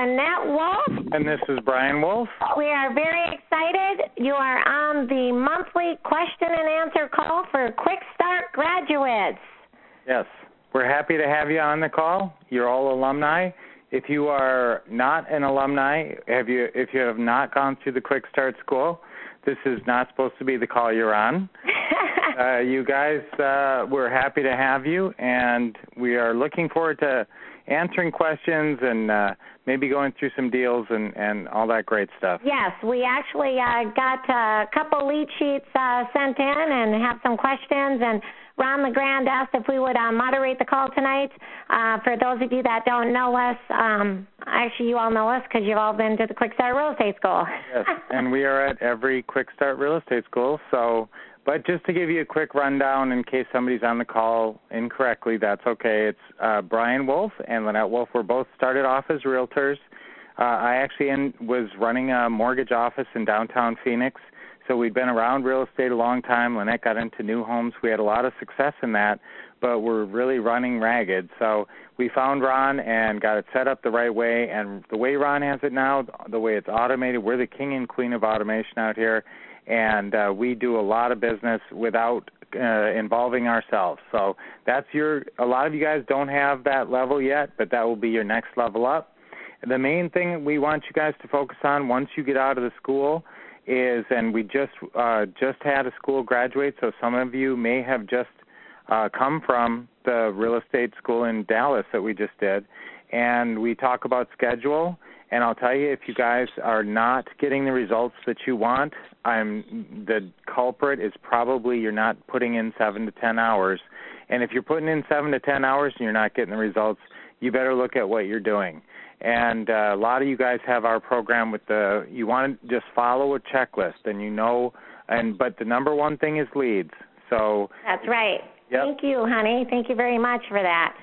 Lynette Wolf. And this is Brian Wolf. We are very excited. You are on the monthly question and answer call for Quick Start graduates. Yes, we're happy to have you on the call. You're all alumni. If you are not an alumni, have you if you have not gone through the Quick Start School, this is not supposed to be the call you're on. uh, you guys, uh, we're happy to have you, and we are looking forward to answering questions and uh, maybe going through some deals and, and all that great stuff. Yes, we actually uh, got a couple lead sheets uh, sent in and have some questions. And Ron LeGrand asked if we would uh, moderate the call tonight. Uh, for those of you that don't know us, um, actually you all know us because you've all been to the Quick Start Real Estate School. yes, and we are at every Quick Start Real Estate School. So but just to give you a quick rundown in case somebody's on the call incorrectly, that's okay. It's uh, Brian Wolf and Lynette Wolf. We're both started off as realtors. Uh, I actually in, was running a mortgage office in downtown Phoenix, so we'd been around real estate a long time. Lynette got into new homes. We had a lot of success in that, but we're really running ragged. So we found Ron and got it set up the right way. And the way Ron has it now, the way it's automated, we're the king and queen of automation out here and uh, we do a lot of business without uh, involving ourselves. So that's your. A lot of you guys don't have that level yet, but that will be your next level up. The main thing we want you guys to focus on once you get out of the school is, and we just uh, just had a school graduate, so some of you may have just uh, come from the real estate school in Dallas that we just did, and we talk about schedule and I'll tell you, if you guys are not getting the results that you want, I'm the culprit is probably you're not putting in seven to ten hours. And if you're putting in seven to ten hours and you're not getting the results, you better look at what you're doing. And uh, a lot of you guys have our program with the you want to just follow a checklist, and you know, and but the number one thing is leads. So that's right. Yep. Thank you, honey. Thank you very much for that.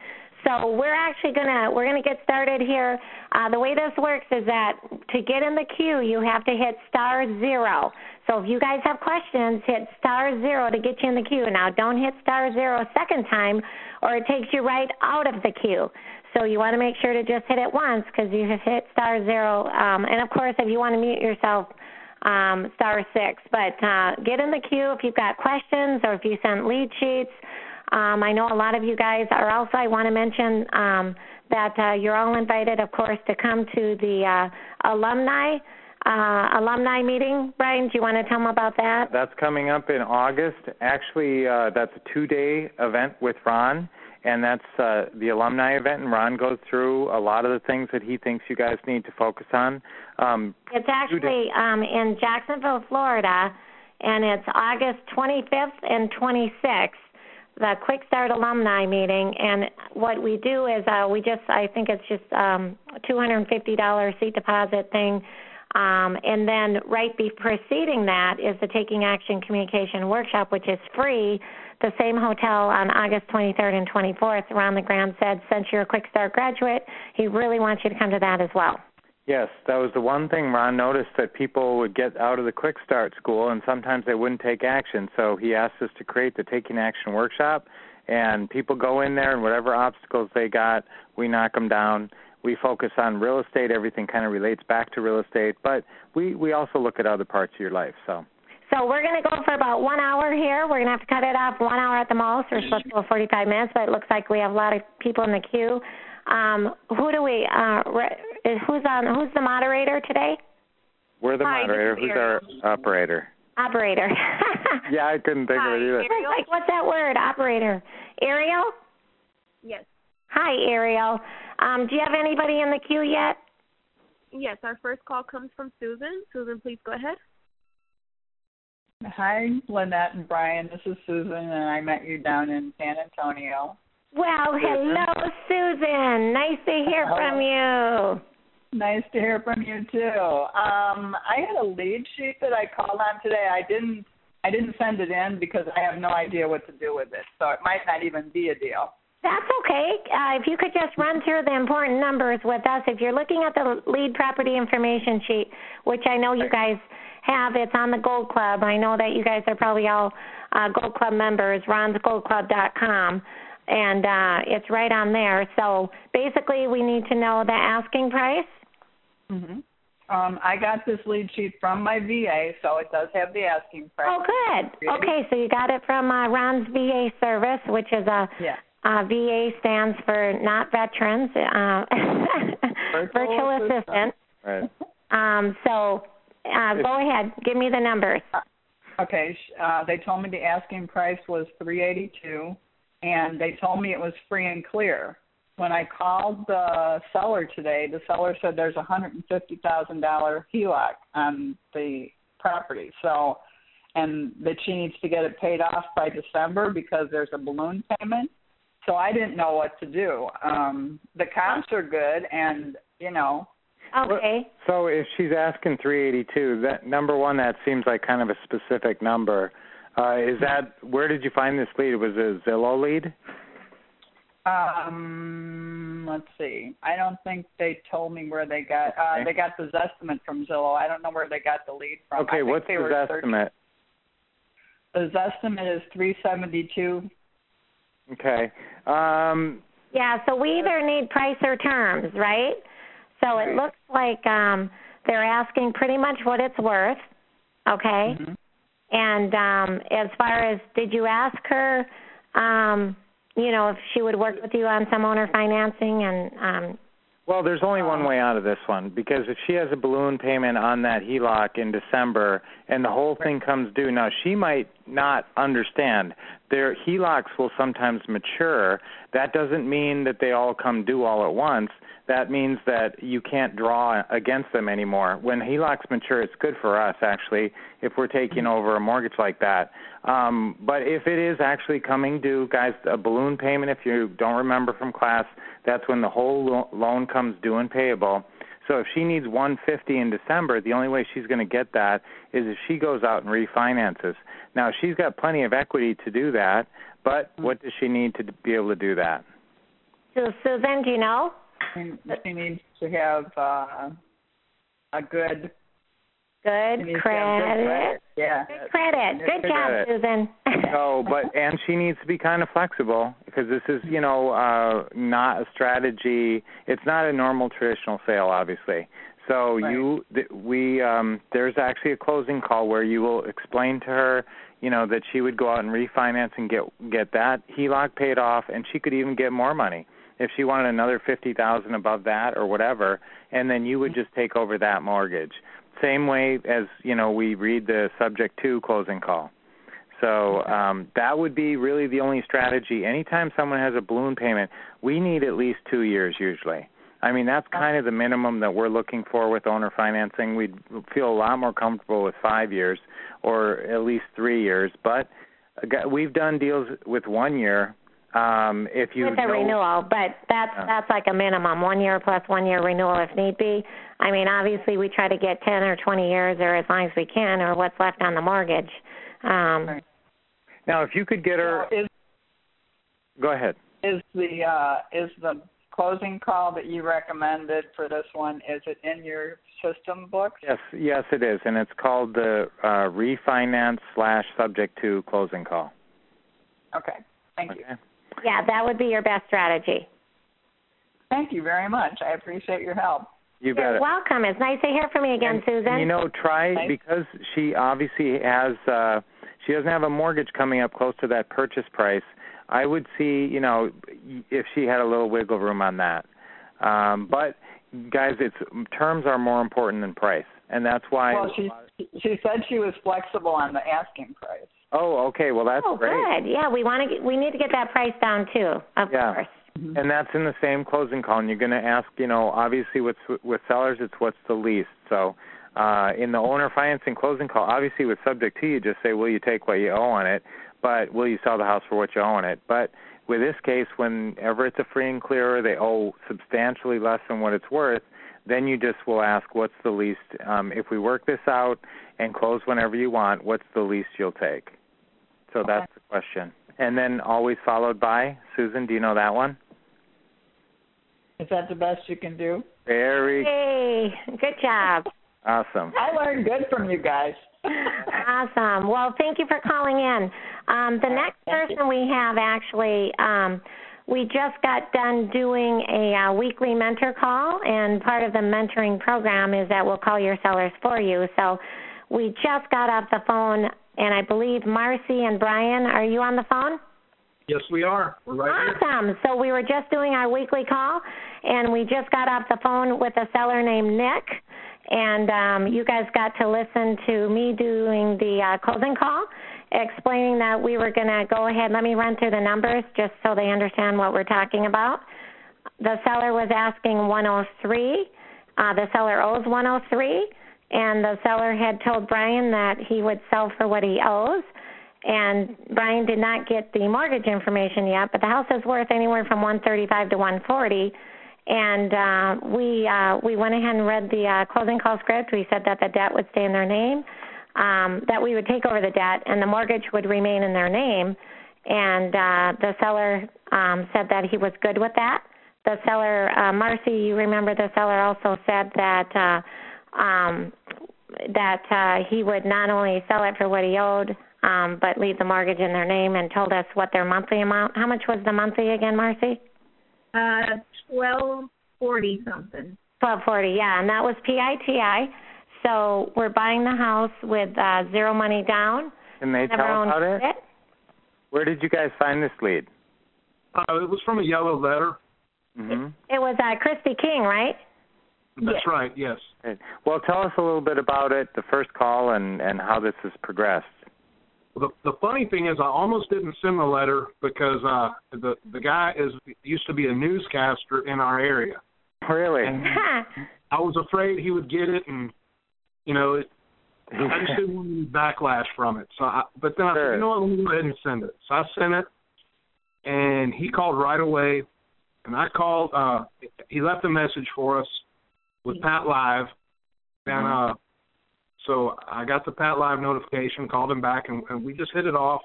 So we're actually gonna we're gonna get started here. Uh, the way this works is that to get in the queue, you have to hit star zero. So if you guys have questions, hit star zero to get you in the queue. Now don't hit star zero a second time, or it takes you right out of the queue. So you want to make sure to just hit it once because you have hit star zero. Um, and of course, if you want to mute yourself, um, star six. But uh, get in the queue if you've got questions or if you sent lead sheets. Um, I know a lot of you guys are also, I want to mention um, that uh, you're all invited, of course, to come to the uh, alumni. Uh, alumni meeting, Brian. Do you want to tell them about that? That's coming up in August. Actually, uh, that's a two-day event with Ron, and that's uh, the alumni event. And Ron goes through a lot of the things that he thinks you guys need to focus on. Um, it's actually um, in Jacksonville, Florida, and it's August 25th and 26th the Quick Start alumni meeting, and what we do is uh, we just I think it's just um, $250 seat deposit thing. Um, and then right be preceding that is the Taking Action Communication Workshop, which is free. The same hotel on August 23rd and 24th. Ron LeGrand said, since you're a Quick Start graduate, he really wants you to come to that as well. Yes, that was the one thing Ron noticed that people would get out of the Quick Start School and sometimes they wouldn't take action. So he asked us to create the Taking Action Workshop, and people go in there and whatever obstacles they got, we knock them down. We focus on real estate. Everything kind of relates back to real estate, but we we also look at other parts of your life. So. So we're going to go for about one hour here. We're going to have to cut it off one hour at the most. We're supposed to go 45 minutes, but it looks like we have a lot of people in the queue. Um, who do we? Uh, who's on? Who's the moderator today? We're the Hi, moderator. Who's our operator? Operator. yeah, I couldn't think Hi, of it either. Ariel? Like what's that word? Operator. Ariel. Yes. Hi, Ariel. Um, do you have anybody in the queue yet? Yes, our first call comes from Susan. Susan, please go ahead. Hi, Lynette and Brian. This is Susan, and I met you down in San Antonio. Well, hello, Susan. Nice to hear from you. Nice to hear from you too. Um, I had a lead sheet that I called on today. I didn't I didn't send it in because I have no idea what to do with it. So it might not even be a deal. That's okay. Uh, if you could just run through the important numbers with us. If you're looking at the lead property information sheet, which I know you guys have, it's on the Gold Club. I know that you guys are probably all uh, Gold Club members, ronsgoldclub.com and uh, it's right on there. So basically, we need to know the asking price, Mm-hmm. Um, I got this lead sheet from my VA, so it does have the asking price. Oh, good. Okay, so you got it from uh, Ron's VA service, which is a Yeah. uh, VA stands for not veterans, uh, Virtual virtual assistant. assistant. Right. Um, so uh, go ahead, give me the numbers. Okay, uh, they told me the asking price was three eighty two, and they told me it was free and clear. When I called the seller today, the seller said there's a hundred and fifty thousand dollar HELOC on the property. So, and that she needs to get it paid off by December because there's a balloon payment. So I didn't know what to do. Um, the comps are good, and you know, Okay. So if she's asking 382, that number one, that seems like kind of a specific number. Uh, is that where did you find this lead? Was it a Zillow lead? Um, let's see. I don't think they told me where they got. Uh, Okay. they got the estimate from Zillow. I don't know where they got the lead from. Okay, what's they the were estimate? The Zestimate is three seventy two. Okay. Um, Yeah, so we either need price or terms, right? So it looks like um they're asking pretty much what it's worth. Okay? Mm-hmm. And um as far as did you ask her um you know if she would work with you on some owner financing and um well, there's only one way out of this one because if she has a balloon payment on that HELOC in December and the whole thing comes due, now she might not understand. Their HELOCs will sometimes mature. That doesn't mean that they all come due all at once. That means that you can't draw against them anymore. When HELOCs mature, it's good for us actually if we're taking over a mortgage like that. Um, but if it is actually coming due, guys, a balloon payment, if you don't remember from class, that's when the whole lo- loan comes due and payable. So if she needs 150 in December, the only way she's going to get that is if she goes out and refinances. Now she's got plenty of equity to do that, but what does she need to be able to do that? so Susan, do you know? And she needs to have uh, a good. Good needs to have good credit. Yeah. Good credit. Good Good job, credit. Susan. No, but and she needs to be kind of flexible because this is, you know, uh not a strategy. It's not a normal traditional sale, obviously. So Right. you, th- we, um there's actually a closing call where you will explain to her, you know, that she would go out and refinance and get get that HELOC paid off, and she could even get more money if she wanted another fifty thousand above that or whatever, and then you would just take over that mortgage. Same way as you know we read the subject to closing call. So um, that would be really the only strategy. Anytime someone has a balloon payment, we need at least two years usually. I mean, that's kind of the minimum that we're looking for with owner financing. We'd feel a lot more comfortable with five years or at least three years. But uh, we've done deals with one year. Um, if you with a know- renewal, but that's Yeah. that's like a minimum, one year plus one year renewal if need be. I mean, obviously we try to get ten or twenty years or as long as we can, or what's left on the mortgage. Um, Right. now, if you could get her, So is go ahead. is the uh, is the closing call that you recommended for this one? Is it in your system books? Yes, yes, it is, and it's called the uh, refinance slash subject to closing call. Okay. Thank you. Yeah, that would be your best strategy. Thank you very much. I appreciate your help. You bet. You're welcome. It's nice to hear from you again, And, Susan. You know, try Thanks. because she obviously has uh she doesn't have a mortgage coming up close to that purchase price. I would see, you know, if she had a little wiggle room on that. Um but guys, it's terms are more important than price. And that's why Well, she she said she was flexible on the asking price. Oh, okay. Well, that's oh, great. good. Yeah, we want to get, we need to get that price down too, of Yeah. course. And that's in the same closing call. And you're going to ask, you know, obviously with with sellers, it's what's the least. So uh, in the owner financing closing call, obviously with subject to, you just say, will you take what you owe on it, but will you sell the house for what you owe on it? But with this case, whenever it's a free and clear, they owe substantially less than what it's worth. Then you just will ask, what's the least? Um, if we work this out and close whenever you want, what's the least you'll take? So Okay. that's the question. And then always followed by Susan. Do you know that one? Is that the best you can do? Very Hey, good job. awesome. I learned good from you guys. Awesome. Well, thank you for calling in. Um, the All right, next thank you. person we have actually, um, we just got done doing a uh, weekly mentor call, and part of the mentoring program is that we'll call your sellers for you. So we just got off the phone, and I believe Marcy and Brian, are you on the phone? Yes, we are. We're right awesome. Here. So we were just doing our weekly call, and we just got off the phone with a seller named Nick, and um, you guys got to listen to me doing the uh, closing call explaining that we were going to go ahead. Let me run through the numbers just so they understand what we're talking about. The seller was asking 103. Uh, the seller owes 103, and the seller had told Brian that he would sell for what he owes. And Brian did not get the mortgage information yet, but the house is worth anywhere from 135 to 140 and uh, we uh, we went ahead and read the uh, closing call script. We said that the debt would stay in their name, um, that we would take over the debt and the mortgage would remain in their name. And uh, the seller um, said that he was good with that. The seller, uh, Marcy, you remember the seller also said that uh, um, that uh, he would not only sell it for what he owed, um, but leave the mortgage in their name, and told us what their monthly amount. How much was the monthly again, Marcy? Uh, twelve forty something. Twelve forty, yeah, and that was PITI. So we're buying the house with uh, zero money down. Can they tell us about it? it? Where did you guys find this lead? Uh, it was from a yellow letter. Mm-hmm. It, it was uh, Christy King, right? That's yes. right. Yes. Okay. Well, tell us a little bit about it, the first call, and and how this has progressed. The the funny thing is, I almost didn't send the letter because uh, the the guy is used to be a newscaster in our area. Really? I was afraid he would get it and you know, it, I just didn't want any backlash from it. So, I, but then I said, you know what, let me go ahead and send it. So I sent it, and he called right away, and I called. uh He left a message for us with PATLive, and mm-hmm. uh so I got the PATLive notification, called him back, and, and we just hit it off.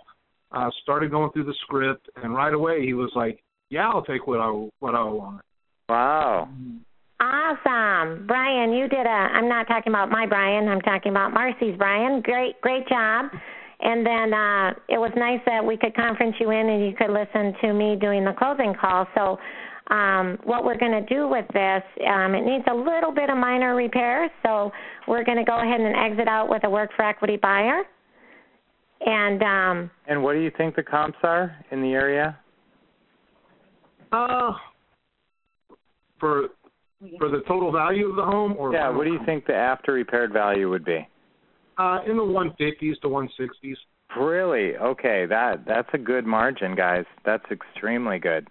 Uh, started going through the script, and right away he was like, "Yeah, I'll take what I what I want." Wow. Awesome. Brian, you did a I'm not talking about my Brian, I'm talking about Marcy's Brian. Great great job. And then uh it was nice that we could conference you in and you could listen to me doing the closing call. So um, what we're going to do with this, um, it needs a little bit of minor repair, so we're going to go ahead and exit out with a work for equity buyer. And um, and what do you think the comps are in the area? Uh, for for the total value of the home, or yeah, what do you think the after repaired value would be? Uh, in the 150s to 160s. Really? Okay, that that's a good margin, guys. That's extremely good.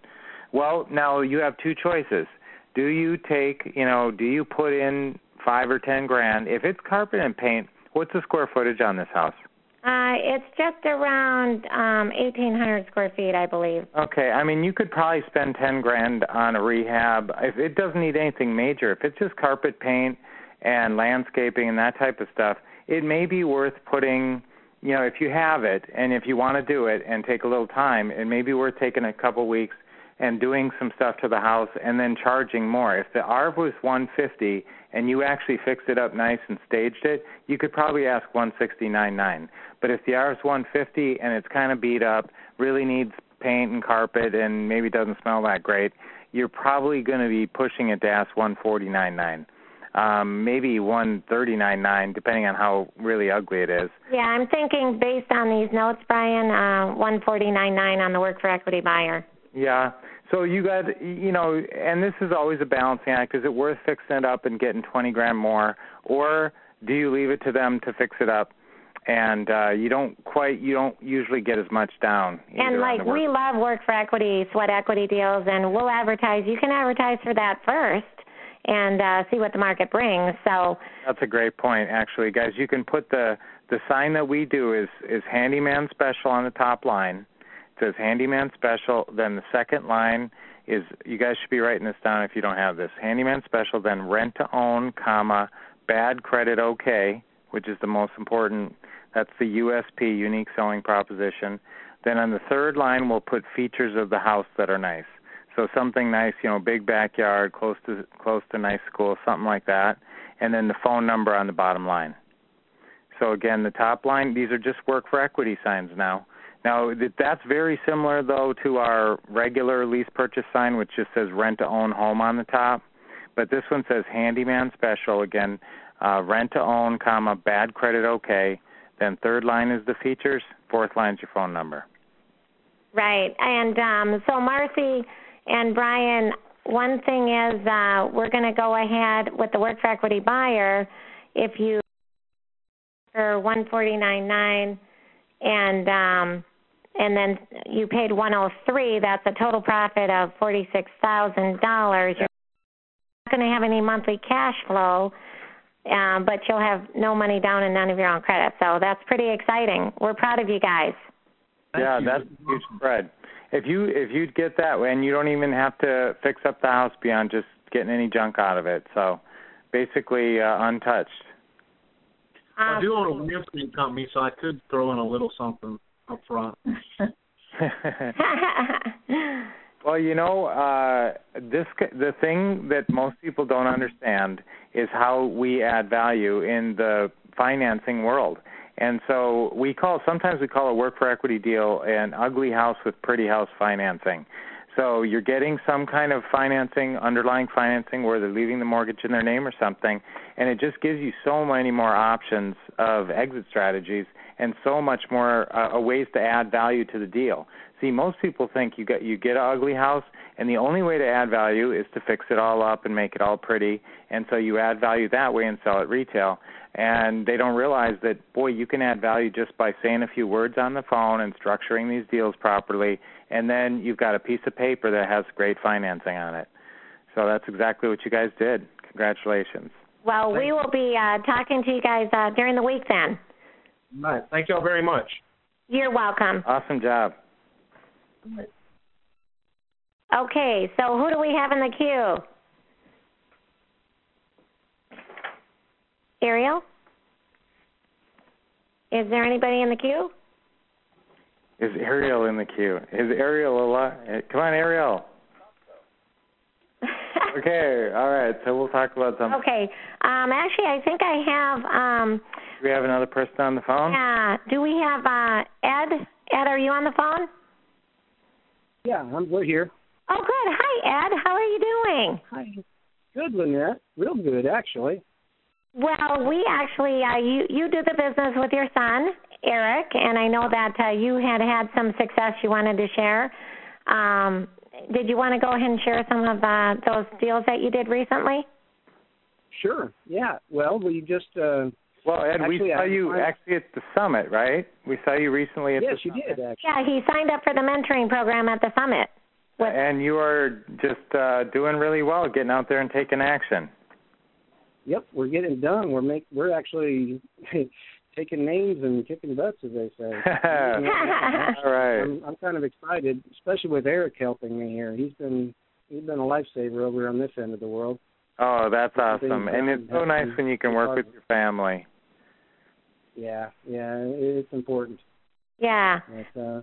Well, now you have two choices. Do you take, you know, do you put in five or ten grand? If it's carpet and paint, what's the square footage on this house? Uh, it's just around um, 1,800 square feet, I believe. Okay, I mean, you could probably spend 10 grand on a rehab. If it doesn't need anything major, if it's just carpet paint and landscaping and that type of stuff, it may be worth putting, you know, if you have it and if you want to do it and take a little time, it may be worth taking a couple weeks and doing some stuff to the house and then charging more. If the ARV was 150 and you actually fixed it up nice and staged it, you could probably ask 169.9. But if the R is 150 and it's kind of beat up, really needs paint and carpet, and maybe doesn't smell that great, you're probably going to be pushing it to ask 149.9. Um, maybe 139.9, depending on how really ugly it is. Yeah, I'm thinking based on these notes, Brian, uh, 149.9 on the work for equity buyer. Yeah. So you got, you know, and this is always a balancing act. Is it worth fixing it up and getting 20 grand more, or do you leave it to them to fix it up and uh, you don't quite you don't usually get as much down. And like we love work for equity, sweat equity deals, and we'll advertise. You can advertise for that first and uh, see what the market brings. So that's a great point, actually, guys. You can put the the sign that we do is is handyman special on the top line. Says handyman special. Then the second line is you guys should be writing this down if you don't have this. Handyman special. Then rent to own, comma bad credit okay, which is the most important that's the USP, unique selling proposition. Then on the third line, we'll put features of the house that are nice. So something nice, you know, big backyard, close to close to nice school, something like that. And then the phone number on the bottom line. So again, the top line, these are just work for equity signs now. Now that's very similar though to our regular lease purchase sign, which just says rent to own home on the top. But this one says handyman special again, uh, rent to own, comma bad credit okay. Then third line is the features. Fourth line is your phone number. Right, and um, so Marcy and Brian, one thing is uh, we're going to go ahead with the work for equity buyer if you for one forty nine nine and um and then you paid 103, that's a total profit of $46,000. You're not going to have any monthly cash flow, um, but you'll have no money down and none of your own credit. So that's pretty exciting. We're proud of you guys. Thank yeah, you. that's a huge spread. If you if you get that and you don't even have to fix up the house beyond just getting any junk out of it. So basically uh, untouched. I do own a landscape company, so I could throw in a little something well, you know, uh, this the thing that most people don't understand is how we add value in the financing world. And so we call sometimes we call a work for equity deal an ugly house with pretty house financing. So you're getting some kind of financing, underlying financing, where they're leaving the mortgage in their name or something, and it just gives you so many more options of exit strategies and so much more uh, ways to add value to the deal. See, most people think you get you get an ugly house, and the only way to add value is to fix it all up and make it all pretty, and so you add value that way and sell it retail. And they don't realize that boy, you can add value just by saying a few words on the phone and structuring these deals properly, and then you've got a piece of paper that has great financing on it. So that's exactly what you guys did. Congratulations. Well, we will be uh, talking to you guys uh, during the week then. All right. Thank you all very much. You're welcome. Awesome job. Okay, so who do we have in the queue? Ariel? Is there anybody in the queue? Is Ariel in the queue? Is Ariel alive? Come on, Ariel. okay, all right. So we'll talk about something. Okay. Um, actually, I think I have. Um, do we have another person on the phone? Yeah. Do we have uh, Ed? Ed, are you on the phone? Yeah, I'm. We're here. Oh, good. Hi, Ed. How are you doing? Hi. Good, Lynette. Real good, actually. Well, we actually uh, you you do the business with your son Eric, and I know that uh, you had had some success you wanted to share. Um, did you want to go ahead and share some of uh, those deals that you did recently? Sure. Yeah. Well, we just. Uh, well, Ed, actually, we saw you actually at the summit, right? We saw you recently at yes, the summit. Yes, you did. Actually. Yeah, he signed up for the mentoring program at the summit. With... And you are just uh, doing really well, getting out there and taking action. Yep, we're getting done. We're make we're actually taking names and kicking butts, as they say. All right. I'm, I'm kind of excited, especially with Eric helping me here. He's been he's been a lifesaver over on this end of the world. Oh, that's awesome, and it's so nice when you can work with your family. Yeah, yeah, it's important. Yeah. But, uh,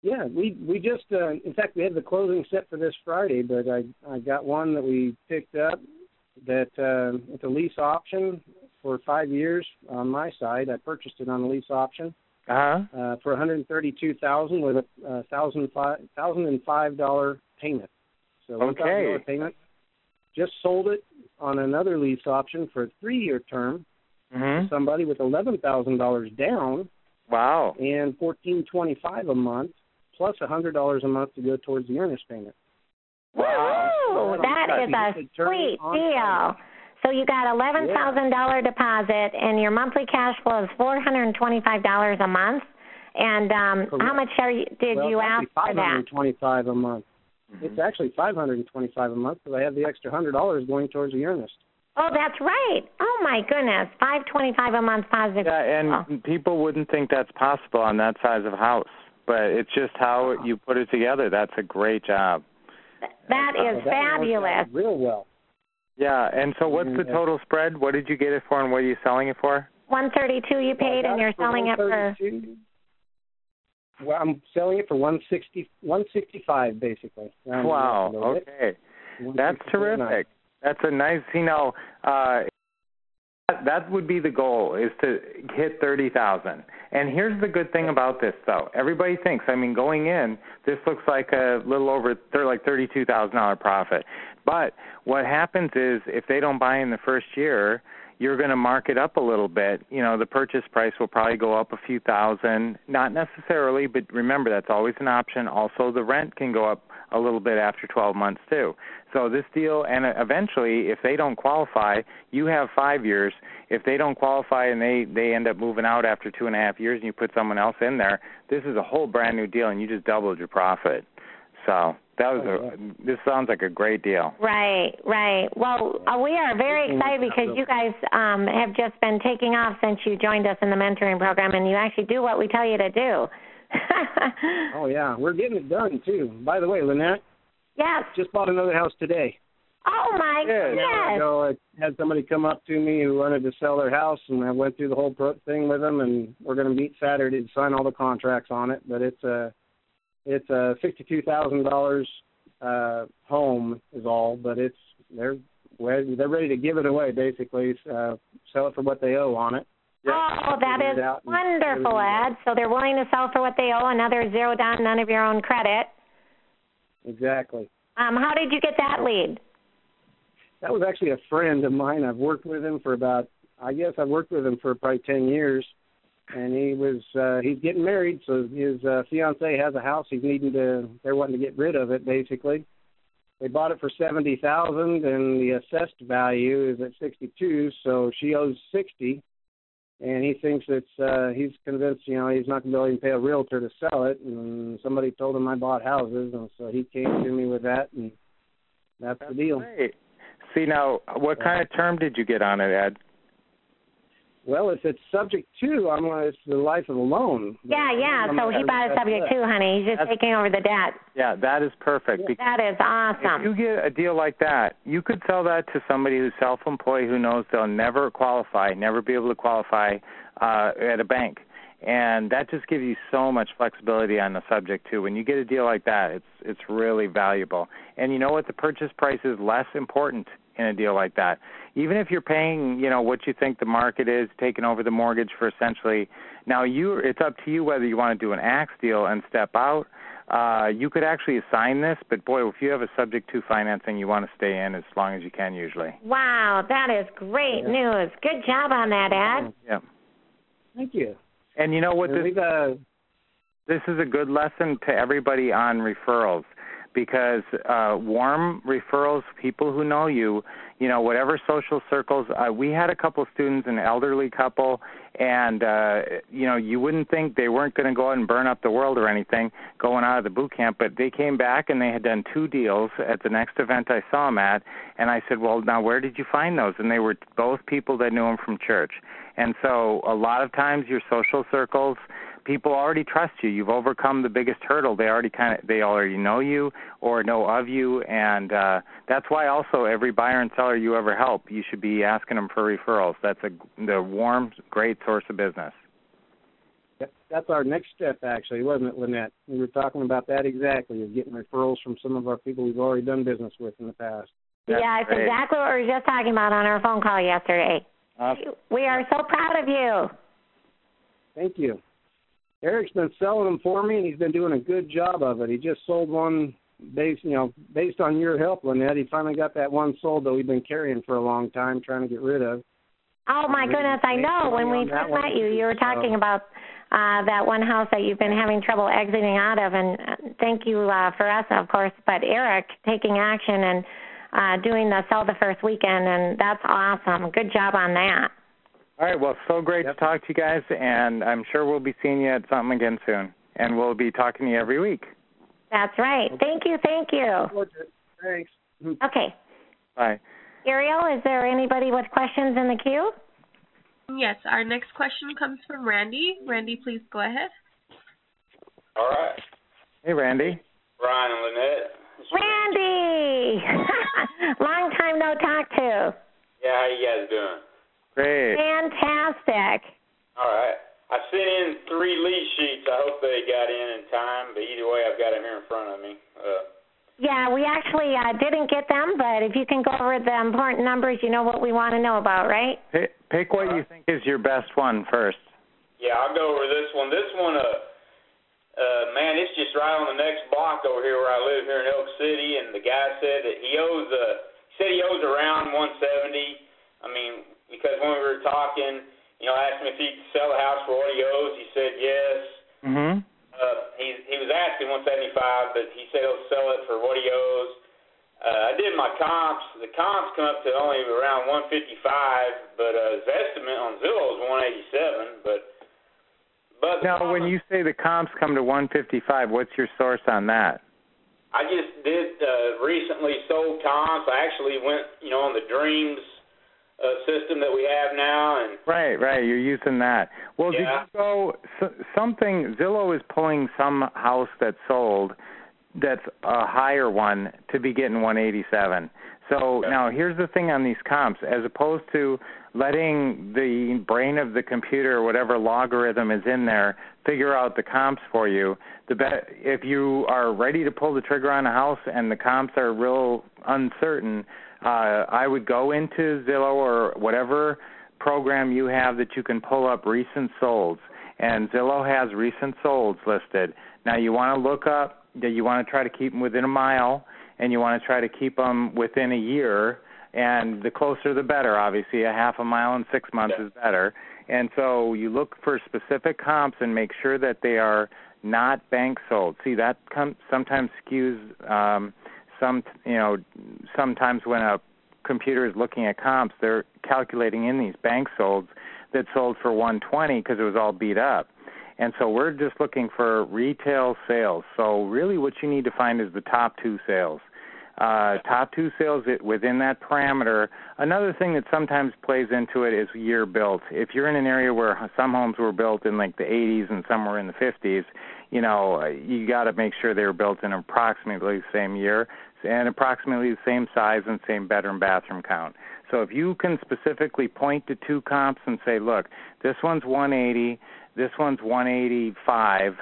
yeah, we we just uh, in fact we had the closing set for this Friday, but I I got one that we picked up that uh, it's a lease option for five years on my side. I purchased it on a lease option uh-huh. uh, for one hundred thirty-two thousand with a uh, thousand five thousand and five dollar payment. So one thousand okay. dollar payment. Just sold it on another lease option for a three-year term. Mm-hmm. Somebody with eleven thousand dollars down. Wow. And fourteen twenty-five a month, plus a hundred dollars a month to go towards the earnest payment. Wow, that is a sweet deal. So you got eleven thousand dollar deposit, and your monthly cash flow is four hundred and twenty-five dollars a month. And um how much are you, did well, you ask for that? Five hundred twenty-five a month. Mm-hmm. It's actually five hundred and twenty-five a month, but I have the extra hundred dollars going towards the earnest. Oh, that's right. Oh my goodness, five twenty-five a month positive. Yeah, and oh. people wouldn't think that's possible on that size of house, but it's just how you put it together. That's a great job. That is that fabulous. Real well. Yeah, and so what's the total spread? What did you get it for, and what are you selling it for? One thirty-two you paid, and you're selling it for. Well, I'm selling it for one sixty, one sixty-five, basically. Um, wow. Okay, that's terrific. That's a nice. You know, uh, that would be the goal is to hit thirty thousand And here's the good thing about this, though. Everybody thinks, I mean, going in, this looks like a little over, they're like thirty-two thousand dollar profit. But what happens is, if they don't buy in the first year, you're going to mark it up a little bit. You know, the purchase price will probably go up a few thousand, not necessarily, but remember that's always an option. Also, the rent can go up a little bit after 12 months too. So this deal, and eventually, if they don't qualify, you have five years. If they don't qualify and they they end up moving out after two and a half years, and you put someone else in there, this is a whole brand new deal, and you just doubled your profit. So that was a. This sounds like a great deal. Right, right. Well, uh, we are very excited because you guys um, have just been taking off since you joined us in the mentoring program, and you actually do what we tell you to do. Oh yeah, we're getting it done too. By the way, Lynette, yes. just bought another house today. Oh my hour goodness. ago, I had somebody come up to me who wanted to sell their house, and I went through the whole pro- thing with them, and we're going to meet Saturday to sign all the contracts on it. But it's a it's a sixty-two thousand dollars uh home is all, but it's they're they're ready to give it away basically, uh, sell it for what they owe on it. Oh, that is Figure it is out and wonderful, everything. Ed. So they're willing to sell for what they owe, another zero down, none of your own credit. Exactly. Um, how did you get that lead? That was actually a friend of mine. I've worked with him for about I guess I've worked with him for probably ten years. And he was uh he's getting married, so his uh fiance has a house he's needing to they're wanting to get rid of it basically. They bought it for seventy thousand and the assessed value is at sixty two, so she owes sixty and he thinks it's uh he's convinced, you know, he's not gonna be able to pay a realtor to sell it and somebody told him I bought houses and so he came to me with that and that's, the deal. Great. See now, what kind of term did you get on it, Ed? Well, if it's subject to, I'm gonna, it's the life of the loan. Yeah, yeah. I'm So gonna- he bought a subject it. to, honey. He's just That's- taking over the debt. Yeah, that is perfect. because That is awesome. If you get a deal like that, you could sell that to somebody who's self-employed who knows they'll never qualify, never be able to qualify uh, at a bank, and that just gives you so much flexibility on the subject too. When you get a deal like that, it's it's really valuable. And you know what? The purchase price is less important in a deal like that. Even if you're paying, you know, what you think the market is, taking over the mortgage for essentially. Now you, it's up to you whether you want to do an axe deal and step out uh, you could actually assign this, but boy, if you have a subject to financing, you want to stay in as long as you can usually. Wow, that is great Yeah. news. Good job on that, Ed. Yeah. Thank you. And you know what this uh, this is a good lesson to everybody on referrals because uh warm referrals people who know you you know whatever social circles uh, we had a couple students an elderly couple and uh you know you wouldn't think they weren't going to go out and burn up the world or anything going out of the boot camp but they came back and they had done two deals at the next event I saw them at and I said well now where did you find those? And they were both people that knew them from church. And so a lot of times your social circles people already trust you. You've overcome the biggest hurdle. They already kind of they already know you or know of you, and uh, that's why also every buyer and seller you ever help, you should be asking them for referrals. That's a the warm, great source of business. that's our next step, actually, wasn't it, Lynette? We were talking about that exactly, of getting referrals from some of our people we've already done business with in the past. That's yeah, it's great. exactly what we were just talking about on our phone call yesterday. Awesome. We are so proud of you. Thank you. Eric's been selling them for me, and he's been doing a good job of it. He just sold one based, you know, based on your help, Lynette. He finally got that one sold that we've been carrying for a long time, trying to get rid of. Oh my goodness, I know. When we first met you, you were talking about uh that one house that you've been having trouble exiting out of and uh, thank you uh for us of course, but Eric taking action and uh doing the sell the first weekend and that's awesome. Good job on that. All right. Well, so great Yep. to talk to you guys, and I'm sure we'll be seeing you at something again soon, and we'll be talking to you every week. That's right. Thank you, thank you. Thanks. Mm-hmm. Okay. Bye. Ariel, is there anybody with questions in the queue? Yes, our next question comes from Randy. Randy, please go ahead. All right. Hey, Randy. Brian and Lynette. Randy! Long time no talk to. Yeah, how you guys doing? Great. Fantastic. All right. I sent in three lead sheets. I hope they got in in time, but either way, I've got them here in front of me. Uh, Yeah, we actually uh, didn't get them, but if you can go over the important numbers, you know what we want to know about, right? Pick, pick what you think is your best one first. Yeah, I'll go over this one. This one, uh, uh, man, it's just right on the next block over here where I live here in Elk City, and the guy said that he owes, uh, he said he owes around 170. I mean, because when we were talking, you know, I asked him if he could sell the house for what he owes. He said yes. Mhm. Uh, he he was asking 175, but he said he'll sell it for what he owes. Uh, I did my comps. The comps come up to only around 155, but uh, his estimate on Zillow is 187. But but now, when you say the comps come to 155, what's your source on that? I just did uh, recently sold comps. I actually went, you know, on the Dreams uh, system that we have now, and right, right, you're using that. Well, yeah. did you go so, something? Zillow is pulling some house that's sold that's a higher one to be getting 187. So now here's the thing on these comps, as opposed to letting the brain of the computer, or whatever logarithm is in there, figure out the comps for you. The be- if you are ready to pull the trigger on a house and the comps are real uncertain, uh, I would go into Zillow or whatever program you have that you can pull up recent solds. And Zillow has recent solds listed. Now you want to look up that you want to try to keep them within a mile, and you want to try to keep them within a year. And the closer, the better. Obviously, a half a mile in six months yeah. is better. And so you look for specific comps and make sure that they are not bank sold. See, that com- sometimes skews um, some. You know, sometimes when a computer is looking at comps, they're calculating in these bank solds that sold for 120 because it was all beat up. And so we're just looking for retail sales. So really what you need to find is the top two sales. Uh, top two sales within that parameter. Another thing that sometimes plays into it is year built. If you're in an area where some homes were built in like the 80s and some were in the 50s, you know, you got to make sure they were built in approximately the same year and approximately the same size and same bedroom bathroom count. So if you can specifically point to two comps and say, look, this one's 180, this one's 185,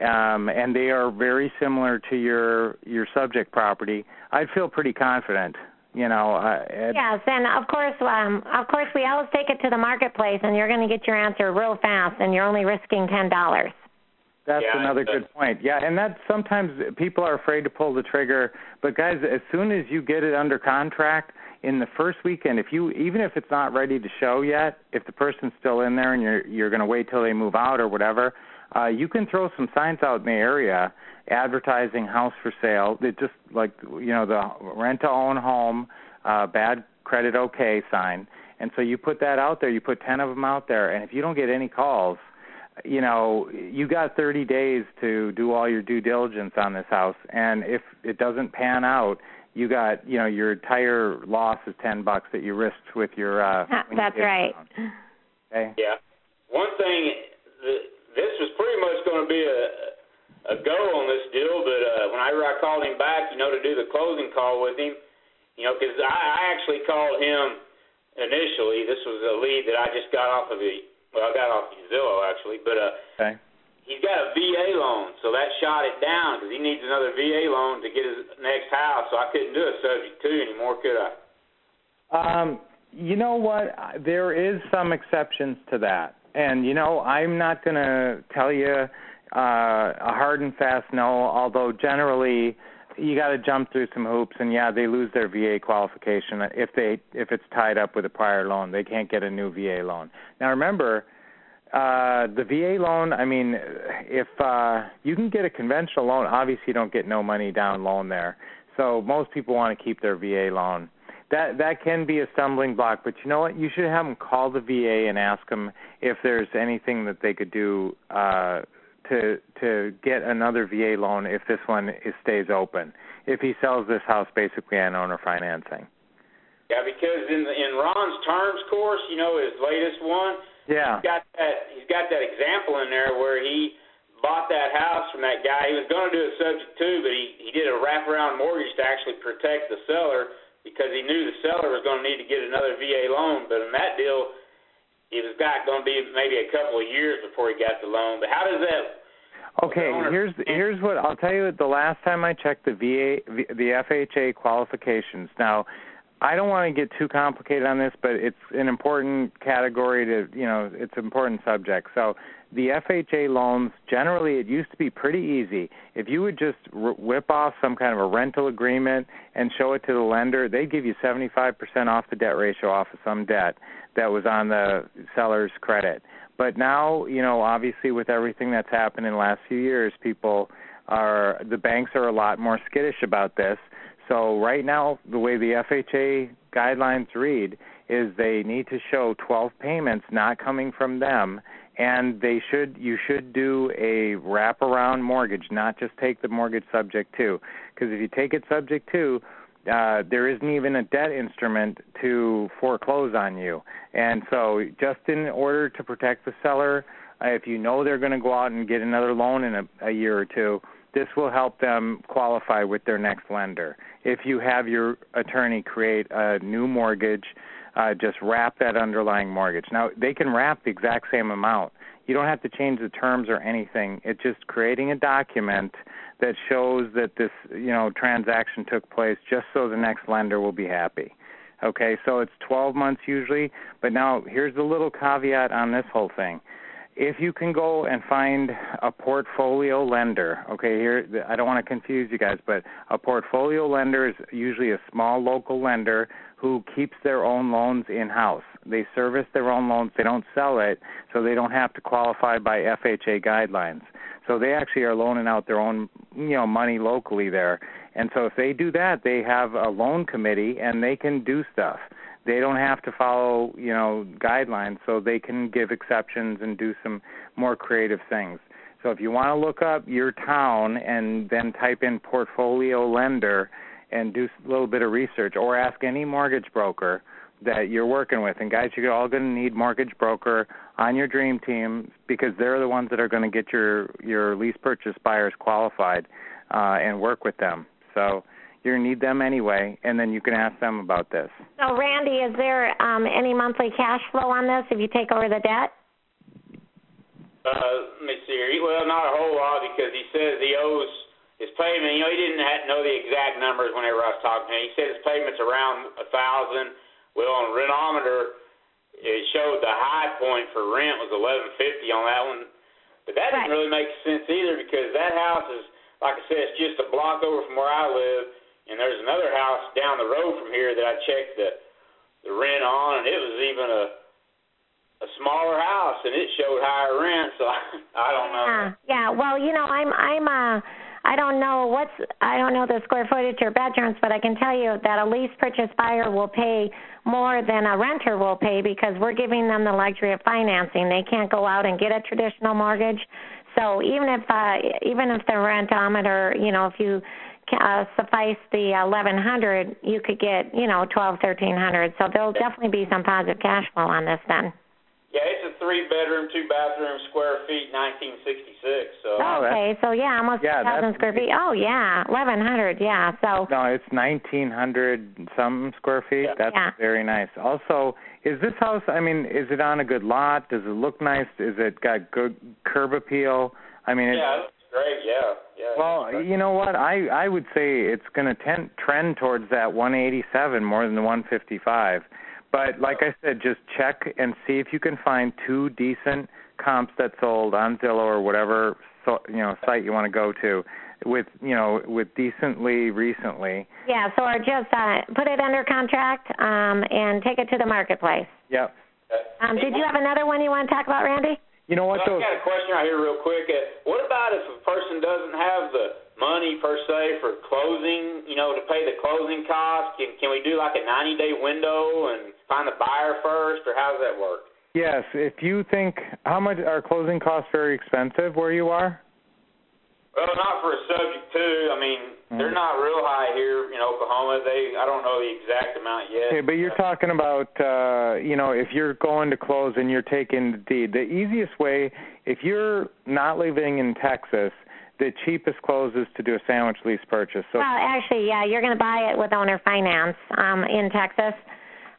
um, and they are very similar to your your subject property. I'd feel pretty confident. You know. Uh, yes, and of course, um, of course, we always take it to the marketplace, and you're going to get your answer real fast, and you're only risking ten dollars. That's yeah, another good point. Yeah, and that sometimes people are afraid to pull the trigger, but guys, as soon as you get it under contract, in the first weekend, if you even if it's not ready to show yet, if the person's still in there and you're you're going to wait till they move out or whatever, uh, you can throw some signs out in the area advertising house for sale. It just like you know the rent to own home, uh, bad credit okay sign, and so you put that out there. You put ten of them out there, and if you don't get any calls, you know you got 30 days to do all your due diligence on this house, and if it doesn't pan out you got you know your entire loss is ten bucks that you risked with your uh that's right. okay? Yeah. One thing this was pretty much going to be a a go on this deal but uh whenever i called him back you know to do the closing call with him you know because i i actually called him initially this was a lead that i just got off of the well i got off of zillow actually but uh okay he's got a VA loan, so that shot it down because he needs another VA loan to get his next house. So I couldn't do a subject to anymore, could I? Um, you know what? There is some exceptions to that, and you know I'm not going to tell you uh, a hard and fast no. Although generally you got to jump through some hoops, and yeah, they lose their VA qualification if they if it's tied up with a prior loan. They can't get a new VA loan. Now remember uh, the VA loan, I mean, if uh, you can get a conventional loan, obviously you don't get no money down loan there. So most people want to keep their VA loan. That that can be a stumbling block, but you know what? You should have them call the VA and ask them if there's anything that they could do uh, to to get another VA loan if this one is, stays open. If he sells this house basically on owner financing. Yeah, because in the, in Ron's terms course, you know, his latest one yeah. He's got that he's got that example in there where he bought that house from that guy. He was going to do a subject to, but he he did a wraparound mortgage to actually protect the seller because he knew the seller was going to need to get another VA loan. But in that deal, it was got going to be maybe a couple of years before he got the loan. But how does that? Okay, here's here's what I'll tell you. The last time I checked the VA the FHA qualifications. Now, I don't want to get too complicated on this, but it's an important category to, you know, it's an important subject. So the FHA loans generally it used to be pretty easy. If you would just r- whip off some kind of a rental agreement and show it to the lender, they'd give you 75% off the debt ratio off of some debt that was on the seller's credit. But now, you know, obviously with everything that's happened in the last few years, people are the banks are a lot more skittish about this. So right now, the way the FHA guidelines read is they need to show 12 payments not coming from them and they should you should do a wraparound mortgage, not just take the mortgage subject to. Because if you take it subject to, uh, there isn't even a debt instrument to foreclose on you. And so, just in order to protect the seller, uh, if you know they're going to go out and get another loan in a, a year or two, this will help them qualify with their next lender. If you have your attorney create a new mortgage, uh, just wrap that underlying mortgage. Now, they can wrap the exact same amount. You don't have to change the terms or anything. It's just creating a document that shows that this, you know, transaction took place just so the next lender will be happy. Okay, so it's 12 months usually, but now here's the little caveat on this whole thing. If you can go and find a portfolio lender, okay, here I don't want to confuse you guys, but a portfolio lender is usually a small local lender who keeps their own loans in house. They service their own loans, they don't sell it, so they don't have to qualify by FHA guidelines. So they actually are loaning out their own, you know, money locally there. And so if they do that, they have a loan committee and they can do stuff. They don't have to follow, you know, guidelines, so they can give exceptions and do some more creative things. So if you want to look up your town and then type in portfolio lender and do a little bit of research or ask any mortgage broker that you're working with. And guys, you're all going to need mortgage broker on your dream team because they're the ones that are going to get your your lease purchase buyers qualified uh, and work with them. So you're going to need them anyway, and then you can ask them about this. So, Randy, is there um, any monthly cash flow on this if you take over the debt? Uh, let me see here. Well, not a whole lot because he says he owes his payment. You know, he didn't know the exact numbers whenever I was talking to him. He said his payment's around a thousand well, on the Rentometer, it showed the high point for rent was eleven fifty on that one, but that right. didn't really make sense either because that house is, like I said, it's just a block over from where I live, and there's another house down the road from here that I checked the the rent on, and it was even a a smaller house, and it showed higher rent. So I, I don't know. Yeah, yeah. Well, you know, I'm I'm uh I don't know what's I don't know the square footage or bedrooms, but I can tell you that a lease purchase buyer will pay more than a renter will pay because we're giving them the luxury of financing. They can't go out and get a traditional mortgage. So even if uh, even if the rentometer, you know, if you uh, suffice the 1100, you could get, you know, 12, 1300. So there'll definitely be some positive cash flow on this then. Yeah, it's a three bedroom, two bathroom, square feet, 1966. So. Oh, okay, so yeah, almost yeah, 2,000 square feet. Oh yeah, 1,100. Yeah, so. No, it's 1,900 some square feet. Yeah. That's yeah. very nice. Also, is this house? I mean, is it on a good lot? Does it look nice? Is it got good curb appeal? I mean, yeah, it's great. Yeah, yeah. Well, you know what? I I would say it's going to tend trend towards that 187 more than the 155. But like I said, just check and see if you can find two decent comps that sold on Zillow or whatever so, you know site you want to go to with you know with decently recently. Yeah, so or just uh, put it under contract um, and take it to the marketplace. Yep. Um, did you have another one you want to talk about, Randy? You know what? Well, I got a question right here, real quick. Uh, what about if a person doesn't have the money per se for closing, you know, to pay the closing costs? Can can we do like a 90 day window and find the buyer first, or how does that work? Yes, if you think how much are closing costs very expensive where you are? Well, not for a subject to. I mean, mm. they're not real high here in Oklahoma. They I don't know the exact amount yet. Okay, but you're talking about uh, you know, if you're going to close and you're taking the deed. The easiest way if you're not living in Texas the cheapest close is to do a sandwich lease purchase. So well, actually, yeah, you're going to buy it with owner finance um, in Texas,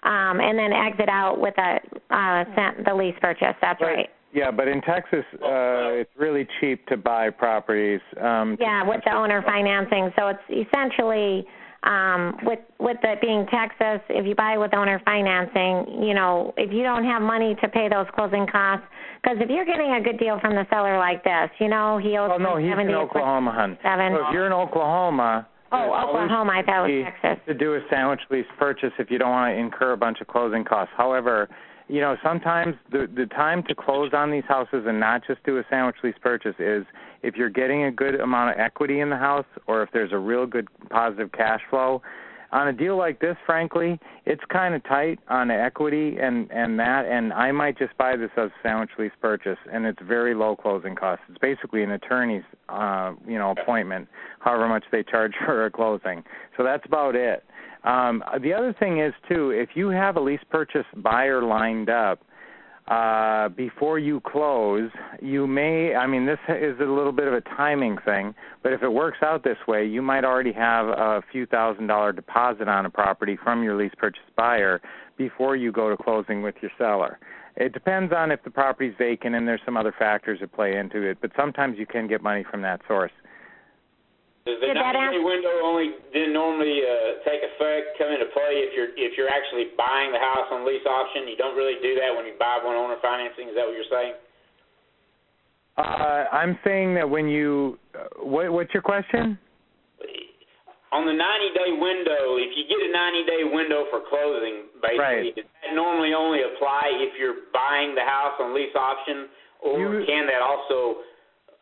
um, and then exit out with a uh, the lease purchase. That's right. right. Yeah, but in Texas, uh, it's really cheap to buy properties. Um, yeah, with the owner financing, so it's essentially um, with with it being Texas, if you buy with owner financing, you know, if you don't have money to pay those closing costs, because if you're getting a good deal from the seller like this, you know, he owes oh, no, he's in Oklahoma, hun. Seven. So if you're in Oklahoma. Oh, Oklahoma, I thought it was Texas. To do a sandwich lease purchase if you don't want to incur a bunch of closing costs. However, you know, sometimes the the time to close on these houses and not just do a sandwich lease purchase is if you're getting a good amount of equity in the house or if there's a real good positive cash flow. On a deal like this, frankly, it's kind of tight on equity and and that, and I might just buy this as a sandwich lease purchase, and it's very low closing costs. It's basically an attorney's, uh, you know, appointment, however much they charge for a closing. So that's about it. Um, the other thing is too, if you have a lease purchase buyer lined up uh, before you close, you may. I mean, this is a little bit of a timing thing, but if it works out this way, you might already have a few thousand dollar deposit on a property from your lease purchase buyer before you go to closing with your seller. It depends on if the property's vacant and there's some other factors that play into it, but sometimes you can get money from that source. Does the 90-day window only then normally uh, take effect, come into play if you're if you're actually buying the house on lease option? You don't really do that when you buy one owner financing. Is that what you're saying? Uh, I'm saying that when you, uh, what, what's your question? On the 90-day window, if you get a 90-day window for closing, basically, right. does that normally only apply if you're buying the house on lease option, or you, can that also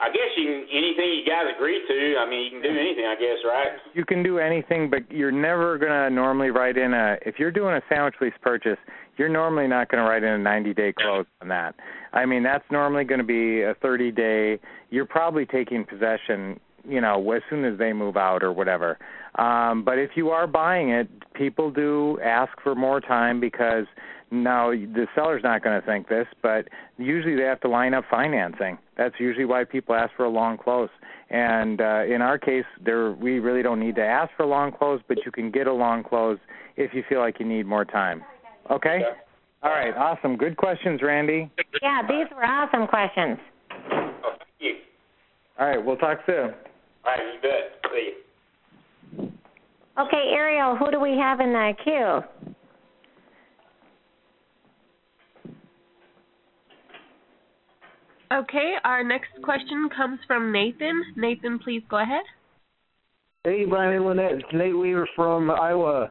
I guess you can anything you guys agree to. I mean, you can do anything, I guess, right? You can do anything, but you're never gonna normally write in a. If you're doing a sandwich lease purchase, you're normally not going to write in a 90 day close on that. I mean, that's normally going to be a 30 day. You're probably taking possession, you know, as soon as they move out or whatever. Um, but if you are buying it, people do ask for more time because now the seller's not going to think this, but usually they have to line up financing. That's usually why people ask for a long close. And uh, in our case, there we really don't need to ask for a long close, but you can get a long close if you feel like you need more time. Okay. okay. All right. Awesome. Good questions, Randy. Yeah, these were awesome questions. Oh, thank you. All right. We'll talk soon. All right. You bet. See you. Okay, Ariel, who do we have in the queue? Okay, our next question comes from Nathan. Nathan, please go ahead. Hey, Brian and Lynette. It's Nate Weaver from Iowa.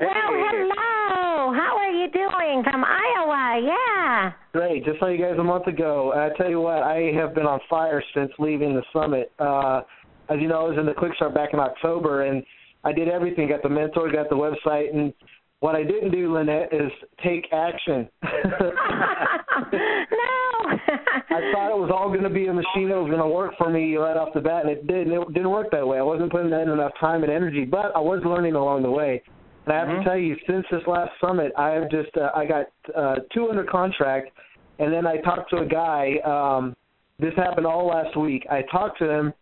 Well, hello. How are you doing from Iowa? Yeah. Great. Just saw you guys a month ago. I tell you what, I have been on fire since leaving the summit. Uh, as you know, I was in the Quick Start back in October, and I did everything. Got the mentor, got the website, and what I didn't do, Lynette, is take action. I thought it was all going to be a machine that was going to work for me right off the bat, and it didn't. It didn't work that way. I wasn't putting in enough time and energy, but I was learning along the way. And I have mm-hmm. to tell you, since this last summit, I have just uh, I got uh, two under contract, and then I talked to a guy. Um, this happened all last week. I talked to him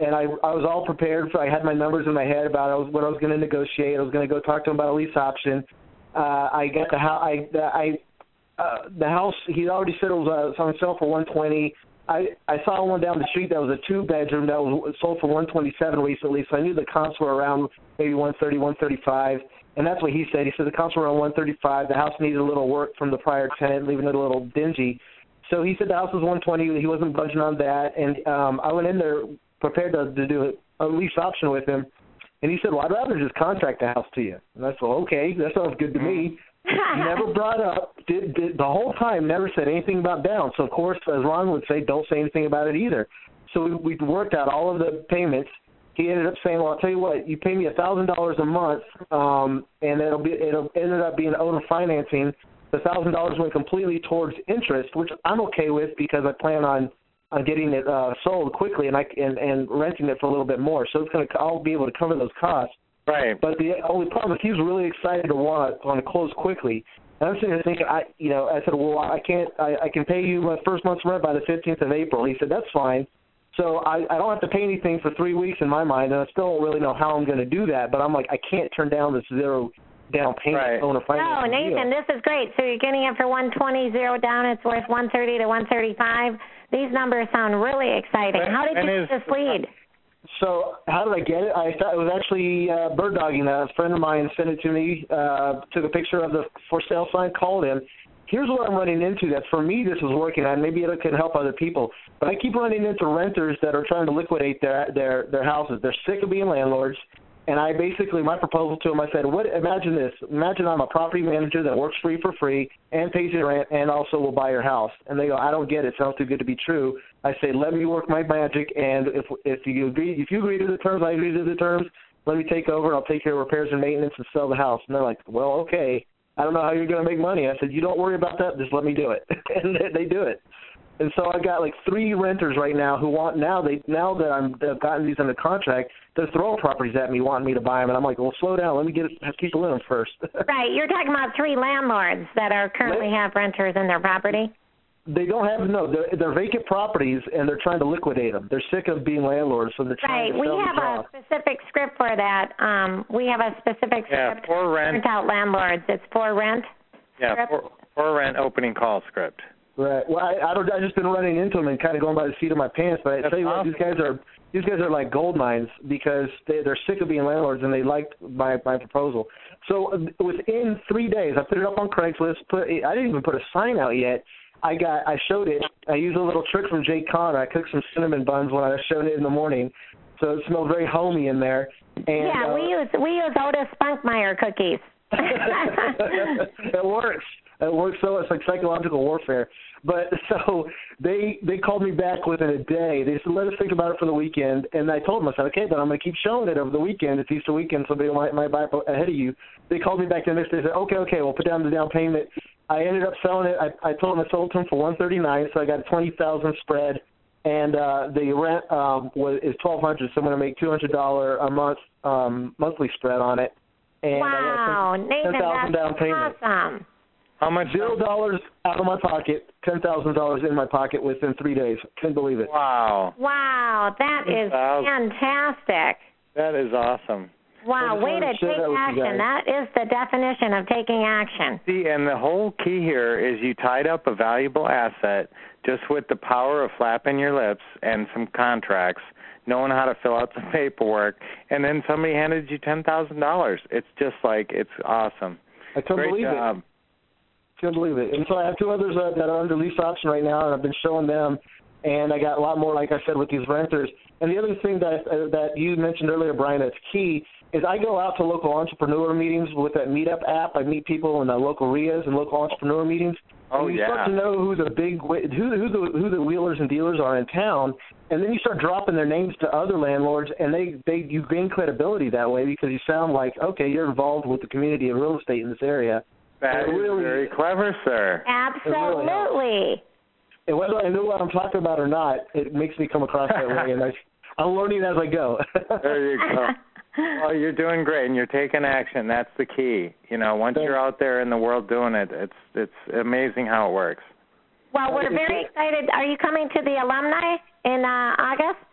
and I I was all prepared for. I had my numbers in my head about I was, what I was going to negotiate. I was going to go talk to him about a lease option. Uh, I got the house. I I uh, the house. He already said it was uh, on sale for 120. I I saw one down the street that was a two bedroom that was sold for 127 recently. So I knew the comps were around maybe 130, 135. And that's what he said. He said the comps were around 135. The house needed a little work from the prior tenant, leaving it a little dingy. So he said the house was 120. He wasn't budging on that. And um, I went in there prepared to, to do a lease option with him. And he said, "Well, I'd rather just contract the house to you." And I said, well, "Okay, that sounds good to me." never brought up did, did the whole time. Never said anything about down. So of course, as Ron would say, don't say anything about it either. So we, we worked out all of the payments. He ended up saying, "Well, I'll tell you what. You pay me a thousand dollars a month, um, and it'll be it'll ended up being owner financing. The thousand dollars went completely towards interest, which I'm okay with because I plan on on getting it uh, sold quickly and I and, and renting it for a little bit more. So it's going to I'll be able to cover those costs. Right. But the only problem is he's really excited to want to, want to close quickly. And I'm sitting there thinking, I you know, I said, well, I can't, I, I can pay you my first month's rent by the 15th of April. He said, that's fine. So I, I don't have to pay anything for three weeks in my mind, and I still don't really know how I'm going to do that. But I'm like, I can't turn down this zero down payment right. owner finance. No, Nathan, deal. this is great. So you're getting it for 120, zero down. It's worth 130 to 135. These numbers sound really exciting. How did you get this lead? So how did I get it? I thought it was actually uh, bird dogging. A friend of mine sent it to me. Uh, took a picture of the for sale sign, called him. Here's what I'm running into. That for me, this is working, and maybe it can help other people. But I keep running into renters that are trying to liquidate their their their houses. They're sick of being landlords and I basically my proposal to him, I said, "What? Imagine this. Imagine I'm a property manager that works for you for free and pays your rent, and also will buy your house." And they go, "I don't get it. Sounds too good to be true." I say, "Let me work my magic, and if if you agree, if you agree to the terms, I agree to the terms. Let me take over, and I'll take care of repairs and maintenance and sell the house." And they're like, "Well, okay. I don't know how you're going to make money." I said, "You don't worry about that. Just let me do it," and they, they do it. And so I got like three renters right now who want now they now that I'm I've gotten these under contract, they're throwing properties at me wanting me to buy them, and I'm like, well, slow down, let me get have people in them first. right, you're talking about three landlords that are currently have renters in their property. They don't have no. They're, they're vacant properties, and they're trying to liquidate them. They're sick of being landlords, so they're trying right. to sell Right, we have a specific script for that. Um, we have a specific yeah, script for rent. print out landlords. It's for rent. Yeah, script. for, for rent opening call script. Right. Well, I, I don't. I just been running into them and kind of going by the seat of my pants. But I That's tell you awesome. what, these guys are these guys are like gold mines because they they're sick of being landlords and they liked my my proposal. So uh, within three days, I put it up on Craigslist. Put I didn't even put a sign out yet. I got I showed it. I used a little trick from Jay Conner. I cooked some cinnamon buns when I was showing it in the morning, so it smelled very homey in there. And, yeah, uh, we use we use Otis Spunkmeyer cookies. it works. It works so it's like psychological warfare. But so they they called me back within a day. They said let us think about it for the weekend, and I told them I said okay, then I'm going to keep showing it over the weekend. It's Easter weekend, somebody might might buy it ahead of you. They called me back the next day. They said okay, okay, we'll put down the down payment. I ended up selling it. I I told them I sold it to them for 139, so I got a 20,000 spread. And uh the rent um was is twelve hundred, so I'm gonna make two hundred dollar a month um monthly spread on it. And wow, I got Nathan, thousand that's down payment. awesome. How much? Zero dollars out of my pocket, ten thousand dollars in my pocket within three days. Can't believe it. Wow, Wow, that is Thousand. fantastic. that is awesome. Wow, I just way to to take that action. guys. That is the definition of taking action. See, and the whole key here is you tied up a valuable asset just with the power of flapping your lips and some contracts, knowing how to fill out some paperwork, and then somebody handed you ten thousand dollars. It's just like it's awesome. I couldn't Great believe job. it. Couldn't believe it. And so I have two others uh, that are under lease option right now, and I've been showing them. And I got a lot more, like I said, with these renters. And the other thing that uh, that you mentioned earlier, Brian, that's key is I go out to local entrepreneur meetings with that Meetup app. I meet people in the local RIAs and local entrepreneur meetings. Oh and you yeah. start to know who the big who who the who the wheelers and dealers are in town, and then you start dropping their names to other landlords, and they they you gain credibility that way because you sound like okay, you're involved with the community of real estate in this area. That really- very clever, sir. Absolutely. And whether I know what I'm talking about or not, it makes me come across that way, and I I'm learning as I go. There you go. Well, you're doing great, and you're taking action. That's the key. You know, once you're out there in the world doing it, it's it's amazing how it works. well, we're very excited. Are you coming to the alumni in uh, August?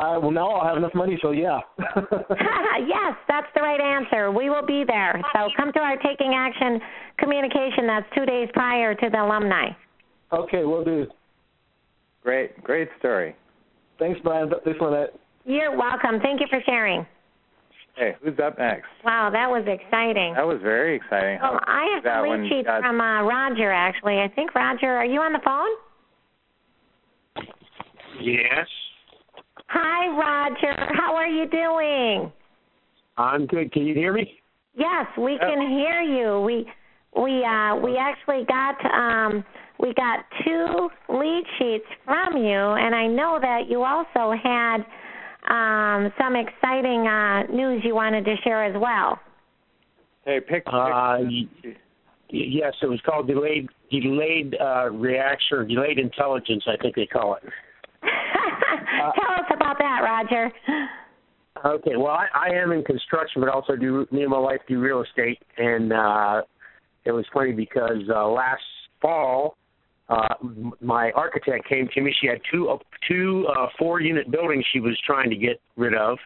I well now I'll have enough money, so yeah. yes, that's the right answer. We will be there. So come to our Taking Action communication. That's two days prior to the alumni. okay, we'll do. Great, great story. Thanks, Brian. Thanks for that. You're welcome. Thank you for sharing. Hey, who's up next? Wow, that was exciting. That was very exciting. Well, I have that some lead sheets got- from uh, Roger, actually. I think, Roger, are you on the phone? Yes, Hi, Roger. How are you doing? I'm good. Can you hear me? Yes, we can hear you. We we uh we actually got um we got two lead sheets from you and I know that you also had um some exciting uh news you wanted to share as well. Hey, pick. pick Uh, yes, it was called delayed delayed uh, reaction or delayed intelligence. I think they call it. Tell us about that, Roger. Okay, well, I, I am in construction, but also do me and my wife do real estate, and uh, it was funny because uh, last fall, uh, my architect came to me. She had two uh, two uh, four unit buildings she was trying to get rid of,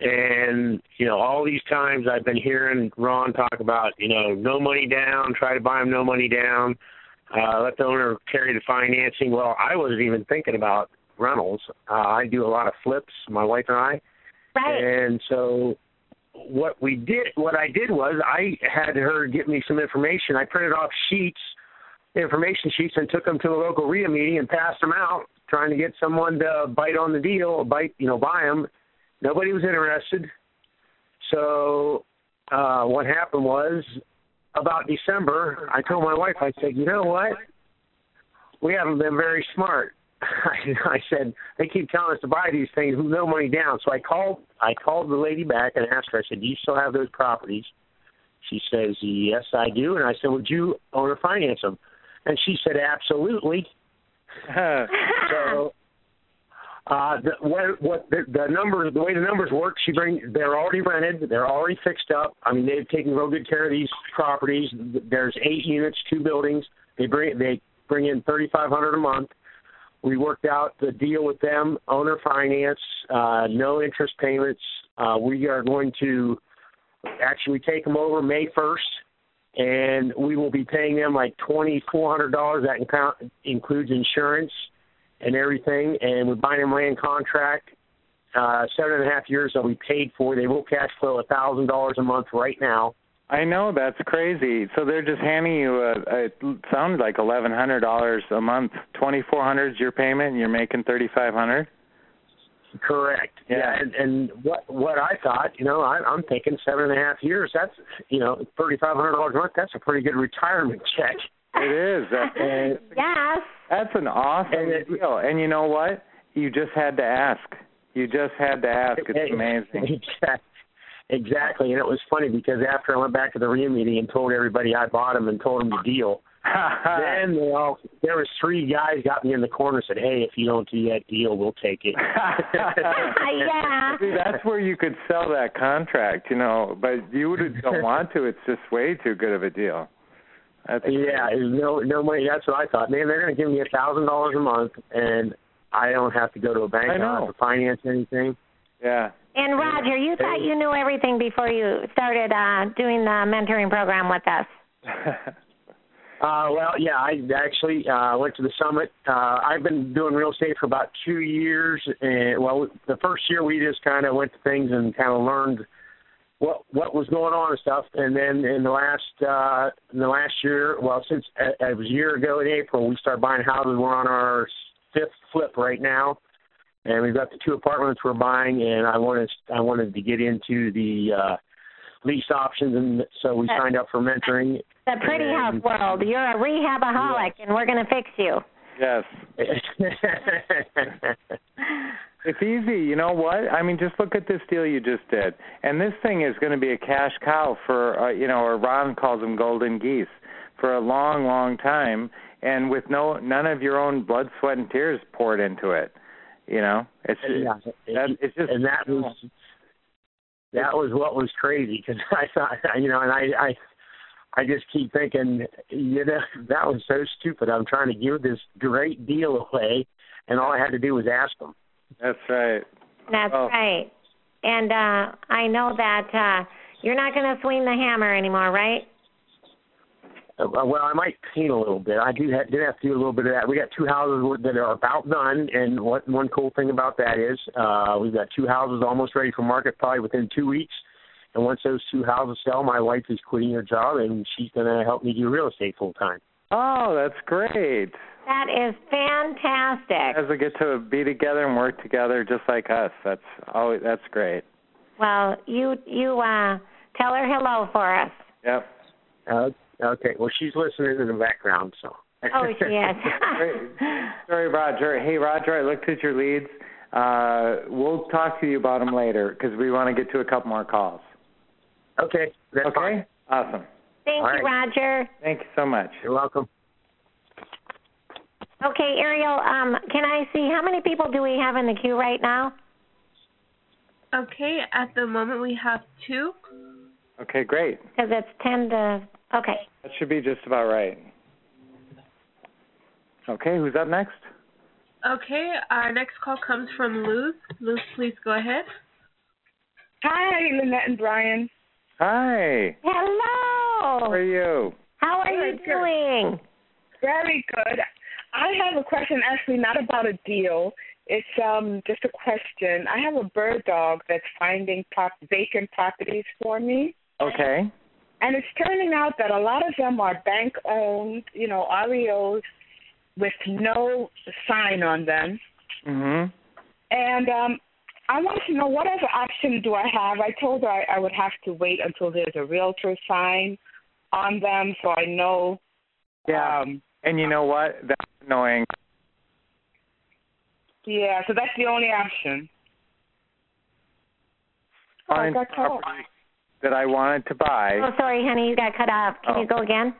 and you know all these times I've been hearing Ron talk about you know no money down, try to buy them no money down, uh, let the owner carry the financing. Well, I wasn't even thinking about rentals. Uh, I do a lot of flips, my wife and I. Right. And so what we did, what I did was I had her get me some information. I printed off sheets, information sheets, and took them to a local RIA meeting and passed them out, trying to get someone to bite on the deal, bite, you know, buy them. Nobody was interested. So uh, what happened was about December, I told my wife, I said, you know what? We haven't been very smart. I said they keep telling us to buy these things with no money down. So I called I called the lady back and asked her. I said, "Do you still have those properties?" She says, "Yes, I do." And I said, "Would you own or finance them?" And she said, "Absolutely." so uh the what what the, the numbers the way the numbers work she bring they're already rented they're already fixed up i mean they've taken real good care of these properties there's eight units two buildings they bring they bring in thirty five hundred a month we worked out the deal with them owner finance uh no interest payments uh we are going to actually take them over may first and we will be paying them like twenty four hundred dollars that incou- includes insurance and everything, and we're buying them land contract. Uh, seven and a half years they'll be paid for. They will cash flow a thousand dollars a month right now. I know that's crazy. So they're just handing you a, a it sounded like eleven hundred dollars a month. Twenty four hundred is your payment, and you're making thirty five hundred. Correct. Yeah. yeah. And, and what what I thought, you know, I, I'm thinking seven and a half years. That's you know thirty five hundred dollars a month. That's a pretty good retirement check. It is. That, And yes. that's an awesome And it- deal. And you know what? You just had to ask. You just had to ask. It's amazing. Exactly, and it was funny because after I went back to the RIA meeting and told everybody I bought them and told them the deal, then they all there was three guys got me in the corner and said, "Hey, if you don't do that deal, we'll take it." yeah. See, that's where you could sell that contract, you know, but you would don't want to. It's just way too good of a deal. That's yeah, it was no no money. That's what I thought. Man, they're going to give me a thousand dollars a month, and I don't have to go to a bank. I I don't have to finance anything. Yeah. And Roger, you thought you knew everything before you started uh, doing the mentoring program with us. Uh, well, yeah, I actually uh, went to the summit. Uh, I've been doing real estate for about two years, and well, the first year we just kind of went to things and kind of learned what what was going on and stuff. And then in the last uh, in the last year, well, since uh, it was a year ago in April, we started buying houses. We're on our fifth flip right now, and we've got the two apartments we're buying. And I wanted I wanted to get into the uh, lease options, and so we signed up for mentoring. The pretty house world. You're a rehabaholic, and we're going to fix you. yes. It's easy. You know what? I mean, just look at this deal you just did. And this thing is going to be a cash cow for, uh, you know, or Ron calls them golden geese for a long, long time, and with no none of your own blood, sweat, and tears poured into it. You know, it's yeah, that, it's just and that was that was what was crazy because I thought you know, and I I I just keep thinking, you know, that was so stupid. I'm trying to give this great deal away, and all I had to do was ask them. That's right. That's Oh. right. And uh I know that uh you're not going to swing the hammer anymore, right? Uh, well, I might paint a little bit. I do have, did have to do a little bit of that. We got two houses that are about done, and what one cool thing about that is uh, we've got two houses almost ready for market, probably within two weeks. And once those two houses sell, my wife is quitting her job, and she's going to help me do real estate full time. Oh, that's great. That is fantastic. As we get to be together and work together, just like us. That's always that's great. Well, you you uh tell her hello for us. Yep. Uh, okay. Well, she's listening in the background, so. Oh, she is. Sorry, Roger. Hey, Roger, I looked at your leads. Uh, we'll talk to you about them later because we want to get to a couple more calls. Okay. That's okay. fine. Awesome. Thank All you, right. Roger. Thank you so much. You're welcome. Okay, Ariel, um, can I see how many people do we have in the queue right now? Okay, at the moment we have two. Okay, great. Because it's ten to. Okay. That should be just about right. Okay, who's up next? Okay, our next call comes from Luz. Luz, please go ahead. Hi, Lynette and Brian. Hi. Hello. How are you? How are you Good, good. doing? Very good. I have a question actually not about a deal. It's um just a question. I have a bird dog that's finding pop- vacant properties for me. Okay. And it's turning out that a lot of them are bank owned, you know, REOs with no sign on them. Mm-hmm. And um I wanted to know what other option do I have? I told her I, I would have to wait until there's a realtor sign on them so I know Yeah. um And you know what? That's annoying. yeah, so that's the only option. Oh, I Find got property that I wanted to buy. Oh, sorry, honey, you got cut off. Can Oh. you go again?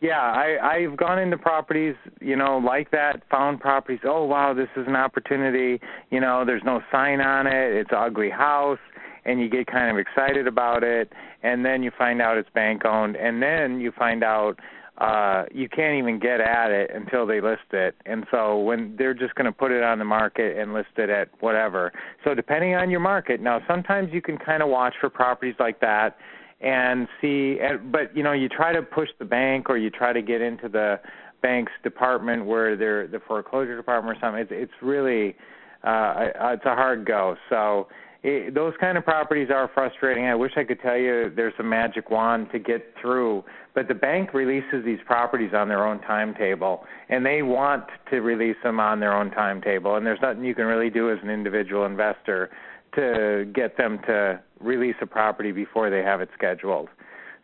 Yeah, I I've gone into properties, you know, like that, found properties. Oh wow, this is an opportunity. You know, there's no sign on it. It's an ugly house, and you get kind of excited about it, and then you find out it's bank owned, and then you find out uh you can't even get at it until they list it. And so when they're just going to put it on the market and list it at whatever. So depending on your market, now sometimes you can kind of watch for properties like that and see but you know you try to push the bank or you try to get into the bank's department where they're the foreclosure department or something it's it's really uh it's a hard go so it, those kind of properties are frustrating i wish i could tell you there's a magic wand to get through but the bank releases these properties on their own timetable and they want to release them on their own timetable and there's nothing you can really do as an individual investor to get them to release a property before they have it scheduled.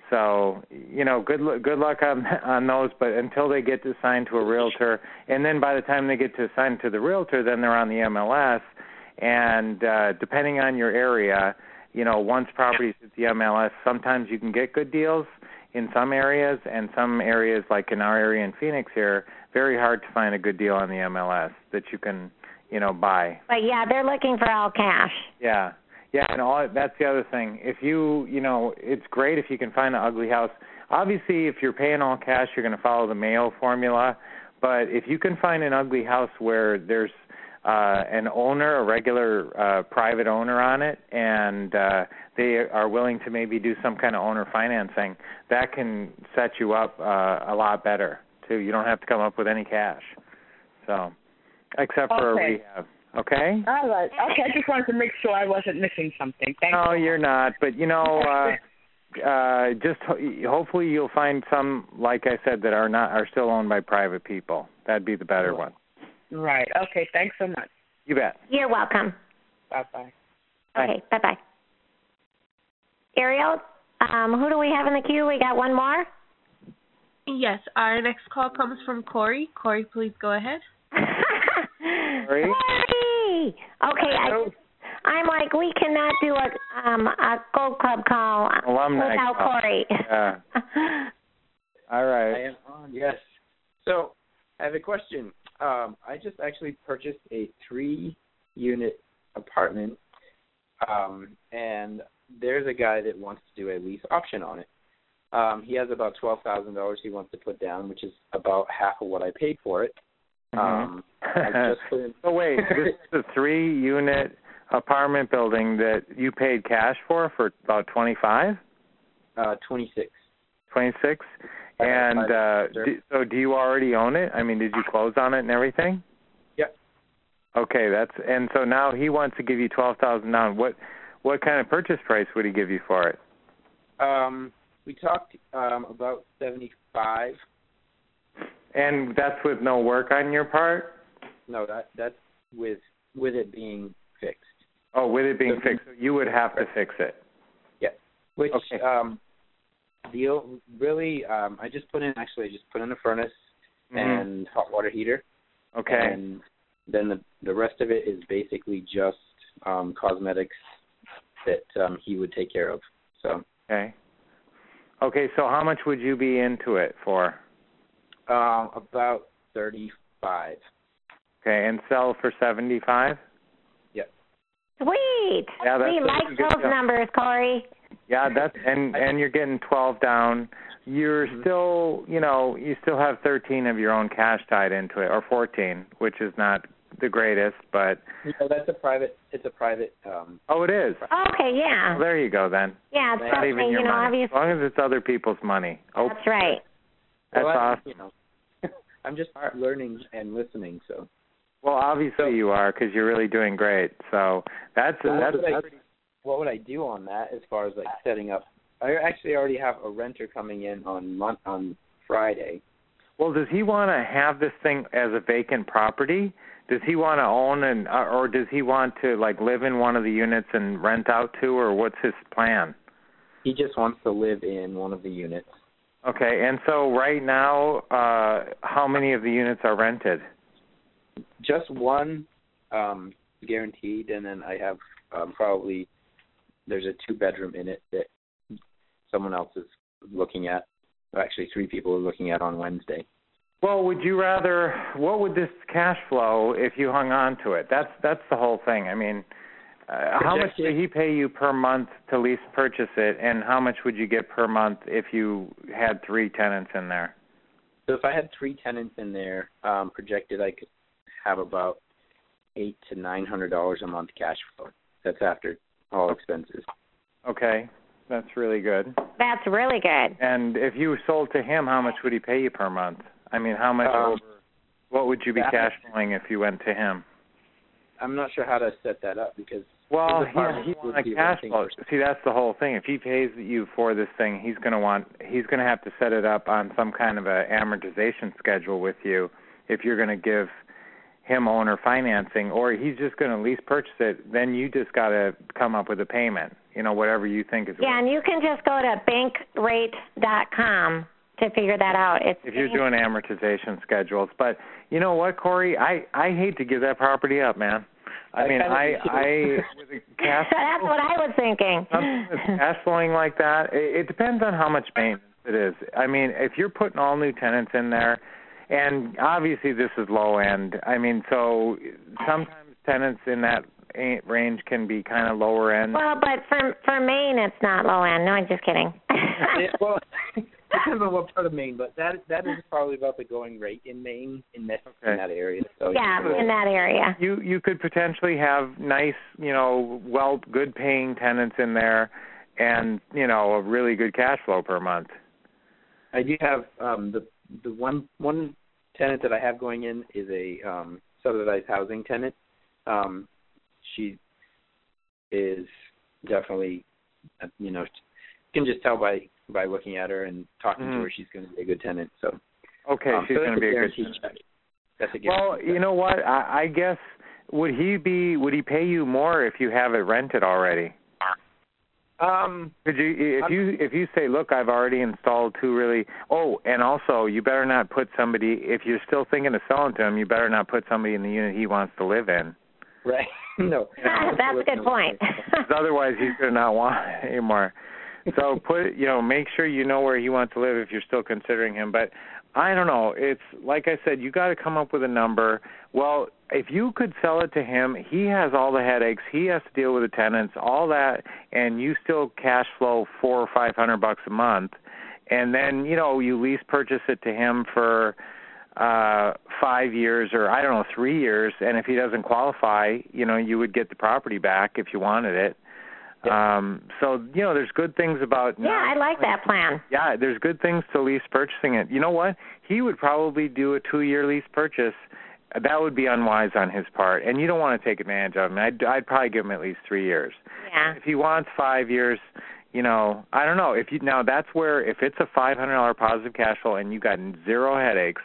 So, you know, good good luck on on those, but until they get assigned to a realtor, and then by the time they get to assign to the realtor, then they're on the MLS, and uh depending on your area, you know, once properties hit the MLS, sometimes you can get good deals in some areas, and some areas like in our area in Phoenix here, very hard to find a good deal on the MLS that you can, you know, buy. But yeah, they're looking for all cash. Yeah. Yeah, and all that's the other thing. If you, you know, it's great if you can find an ugly house. Obviously, if you're paying all cash, you're going to follow the Mayo formula. But if you can find an ugly house where there's uh an owner, a regular uh private owner on it and uh they are willing to maybe do some kind of owner financing, that can set you up uh a lot better too. You don't have to come up with any cash. So, except for Okay. a rehab. Okay? All right. Okay, I just wanted to make sure I wasn't missing something. Thank no, you. you're not. But you know, uh, uh, just ho- hopefully you'll find some, like I said, that are not are still owned by private people. That'd be the better one. Right. Okay, thanks so much. You bet. You're welcome. Bye bye. Bye. Okay, bye bye. Ariel, um, who do we have in the queue? We got one more. Yes, our next call comes from Corey. Corey, please go ahead. Corey? Corey! Okay, I, I'm like, we cannot do a um a Gold Club call Alumni without call. Corey. Yeah. All right. I am on, yes. So I have a question. Um, I just actually purchased a three unit apartment um, and there's a guy that wants to do a lease option on it. Um, he has about twelve thousand dollars he wants to put down, which is about half of what I paid for it. Um, I just put in so wait, this is a three unit apartment building that you paid cash for for about twenty five? uh, twenty six. And uh do, so do you already own it? I mean, did you close on it and everything? Yep. Okay, that's and so now he wants to give you twelve thousand down. What what kind of purchase price would he give you for it? Um, we talked um, about seventy five. And that's with no work on your part? No, that that's with with it being fixed. Oh, with it being So- fixed, so you would have to fix it. Which Okay. um the really um I just put in actually I just put in a furnace Mhm. and hot water heater. Okay. And then the the rest of it is basically just um cosmetics that um he would take care of. So Okay. Okay, so how much would you be into it for? um about thirty five. Okay, and sell for seventy five? Sweet. Yeah, that's- we that's like those deal. numbers, Corey. Yeah, that's and and you're getting twelve down. You're still, you know, you still have thirteen of your own cash tied into it, or fourteen, which is not the greatest, but You know, that's a private it's a private um oh, it is. Okay, yeah. Well, there you go then. Yeah, it's It's not even your you know, money. obviously. As long as it's other people's money. Oh, That's right. that's well, I- awesome. You know, I'm just learning and listening, so Well, obviously So- you are because you're really doing great. So that's So what that's, would that's what would I do on that as far as like setting up? I actually already have a renter coming in on mon- on Friday. well. Does he want to have this thing as a vacant property? Does he want to own and uh, or does he want to like live in one of the units and rent out to, or what's his plan? He just wants to live in one of the units. Okay, and so right now, uh how many of the units are rented? Just one um guaranteed and then I have um probably there's a two bedroom in it that someone else is looking at. Actually three people are looking at on Wednesday. Well, would you rather? What would this cash flow if you hung on to it? That's that's the whole thing. I mean, uh, how much did he pay you per month to lease purchase it, and how much would you get per month if you had three tenants in there? So if I had three tenants in there, um projected I could have about eight to nine hundred dollars a month cash flow. That's after all expenses. Okay, that's really good. That's really good. And if you sold to him, how much would he pay you per month? I mean, how much Um, over? What would you be that- cash flowing if you went to him? I'm not sure how to set that up because Well, his he, apartment want a cash flow. See, that's the whole thing. If he pays you for this thing, he's going to want he's going to have to set it up on some kind of a amortization schedule with you if you're going to give him owner financing or he's just going to lease purchase it, then you just got to come up with a payment. You know, whatever you think is Yeah, and you can just go to bankrate.com to figure that out. It's if you're doing amortization schedules. But you know what, Corey? I I hate to give that property up, man. I, I mean, I. I with a cash That's what I was thinking. something that's cash flowing like that, it, it depends on how much maintenance it is. I mean, if you're putting all new tenants in there, and obviously this is low end. I mean, so sometimes tenants in that range can be kind of lower end. Well, but for for Maine, it's not low end. No, I'm just kidding. Yeah, well, depends on what part of Maine, but that that is probably about the going rate in Maine in that Okay. in that area. So yeah, in that area. you you could potentially have nice, you know, well, good paying tenants in there, and you know, a really good cash flow per month. I do have um the the one one tenant that I have going in is a um subsidized housing tenant. Um she is definitely uh, you know you can just tell by by looking at her and talking Mhm. to her she's going to be a good tenant. So Okay, um, she's so going to be a good. tenant. check. That's a Well, you know what? I, I guess would he be would he pay you more if you have it rented already? Um, Could you if I'm- you if you say, look, I've already installed two really. Oh, and also you better not put somebody if you're still thinking of selling to him. You better not put somebody in the unit he wants to live in. right. no. That's a good point. 'Cause otherwise he's going to not want it anymore. So put you know make sure you know where he wants to live if you're still considering him. But I don't know. It's like I said, you got to come up with a number. Well, if you could sell it to him, he has all the headaches. He has to deal with the tenants, all that, and you still cash flow four or five hundred bucks a month. And then you know you lease purchase it to him for uh five years or I don't know three years, and if he doesn't qualify, you know you would get the property back if you wanted it. Um, so you know, there's good things about. yeah, I like that plan. Yeah, there's good things to lease purchasing it. You know what? He would probably do a two-year lease purchase. That would be unwise on his part, and you don't want to take advantage of him. I'd, I'd probably give him at least three years. Yeah. If he wants five years, you know, I don't know. If you now that's where if it's a five hundred dollar positive cash flow and you got zero headaches,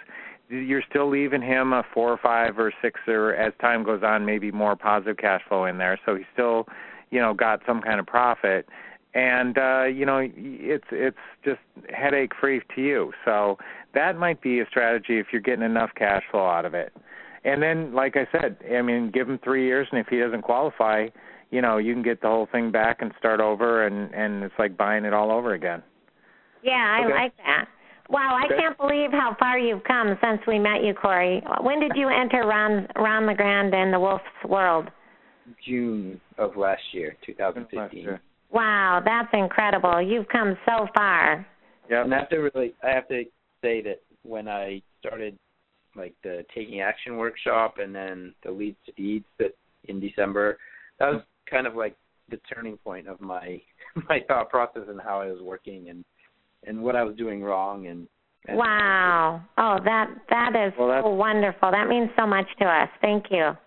you're still leaving him a four or five or six or as time goes on, maybe more positive cash flow in there. So he's still you know got some kind of profit and uh you know it's it's just headache free to you so that might be a strategy if you're getting enough cash flow out of it and then like i said i mean give him 3 years and if he doesn't qualify you know you can get the whole thing back and start over and and it's like buying it all over again Yeah, I Okay. like that. Wow, I Okay. can't believe how far you've come since we met you, Corey. When did you enter Ron Ron LeGrand and the Wolf's World? June of last year, 2015. Wow, that's incredible. You've come so far. Yeah. And I have to really, I have to say that when I started like the taking action workshop and then the leads to deeds that in December, that was kind of like the turning point of my my thought process and how I was working and and what I was doing wrong and Wow. Oh, that that is well, so wonderful. That means so much to us. Thank you.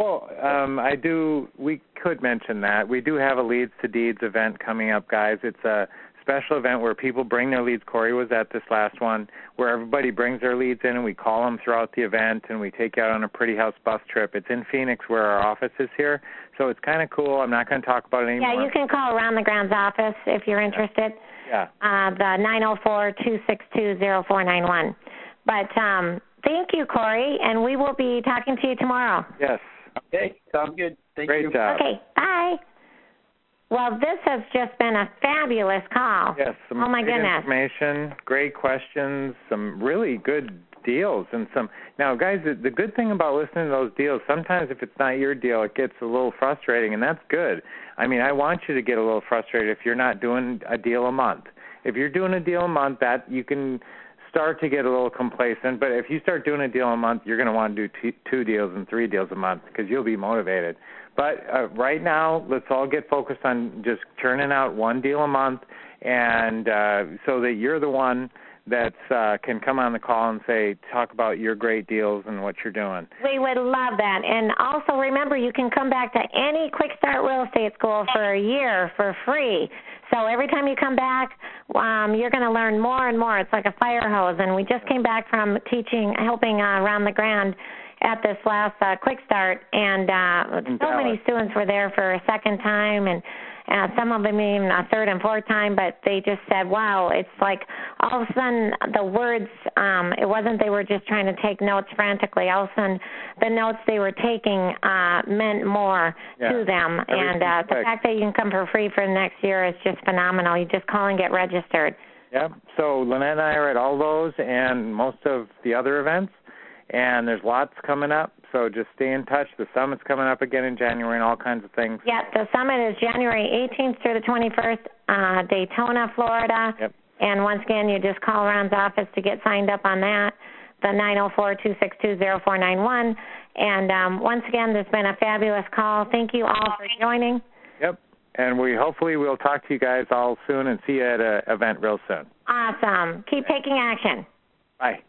Well, um, I do. We could mention that we do have a Leads to Deeds event coming up, guys. It's a special event where people bring their leads. Corey was at this last one, where everybody brings their leads in, and we call them throughout the event, and we take you out on a pretty house bus trip. It's in Phoenix, where our office is here, so it's kind of cool. I'm not going to talk about it anymore. Yeah, you can call Ron LeGrand's office if you're interested. Yeah. Uh, the nine zero four two six two zero four nine one. But um, thank you, Corey, and we will be talking to you tomorrow. Yes. Okay, sounds good. Thank Great you. job. Okay, bye. Well, this has just been a fabulous call. Yes, some oh my great goodness. information, great questions, some really good deals, and some. Now, guys, the, the good thing about listening to those deals, sometimes if it's not your deal, it gets a little frustrating, and that's good. I mean, I want you to get a little frustrated if you're not doing a deal a month. If you're doing a deal a month, that you can start to get a little complacent. But if you start doing a deal a month, you're going to want to do t- two deals and three deals a month because you'll be motivated. But uh, right now, let's all get focused on just churning out one deal a month, and uh, so that you're the one that uh, can come on the call and say, talk about your great deals and what you're doing. We would love that. And also remember, you can come back to any Quick Start Real Estate School for a year for free. So every time you come back, um, you're going to learn more and more. It's like a fire hose. And we just came back from teaching, helping uh, around the ground at this last uh, quick start, and uh, so many students were there for a second time, and uh, some of them even a third and fourth time. But they just said, "Wow!" It's like all of a sudden the words. Um, it wasn't they were just trying to take notes frantically. All of a sudden, the notes they were taking uh, meant more Yeah. to them, and uh, the fact that you can come for free for the next year is just phenomenal. You just call and get registered. Yep. So Lynette and I are at all those and most of the other events, and there's lots coming up. So just stay in touch. The summit's coming up again in January and all kinds of things. Yeah, the summit is January 18th through the 21st, uh, Daytona, Florida. Yep. And once again, you just call Ron's office to get signed up on that, the 904-262-0491. And um, once again, there's been a fabulous call. Thank you all for joining. Yep. And we hopefully we'll talk to you guys all soon and see you at an event real soon. Awesome. Keep taking action. Bye.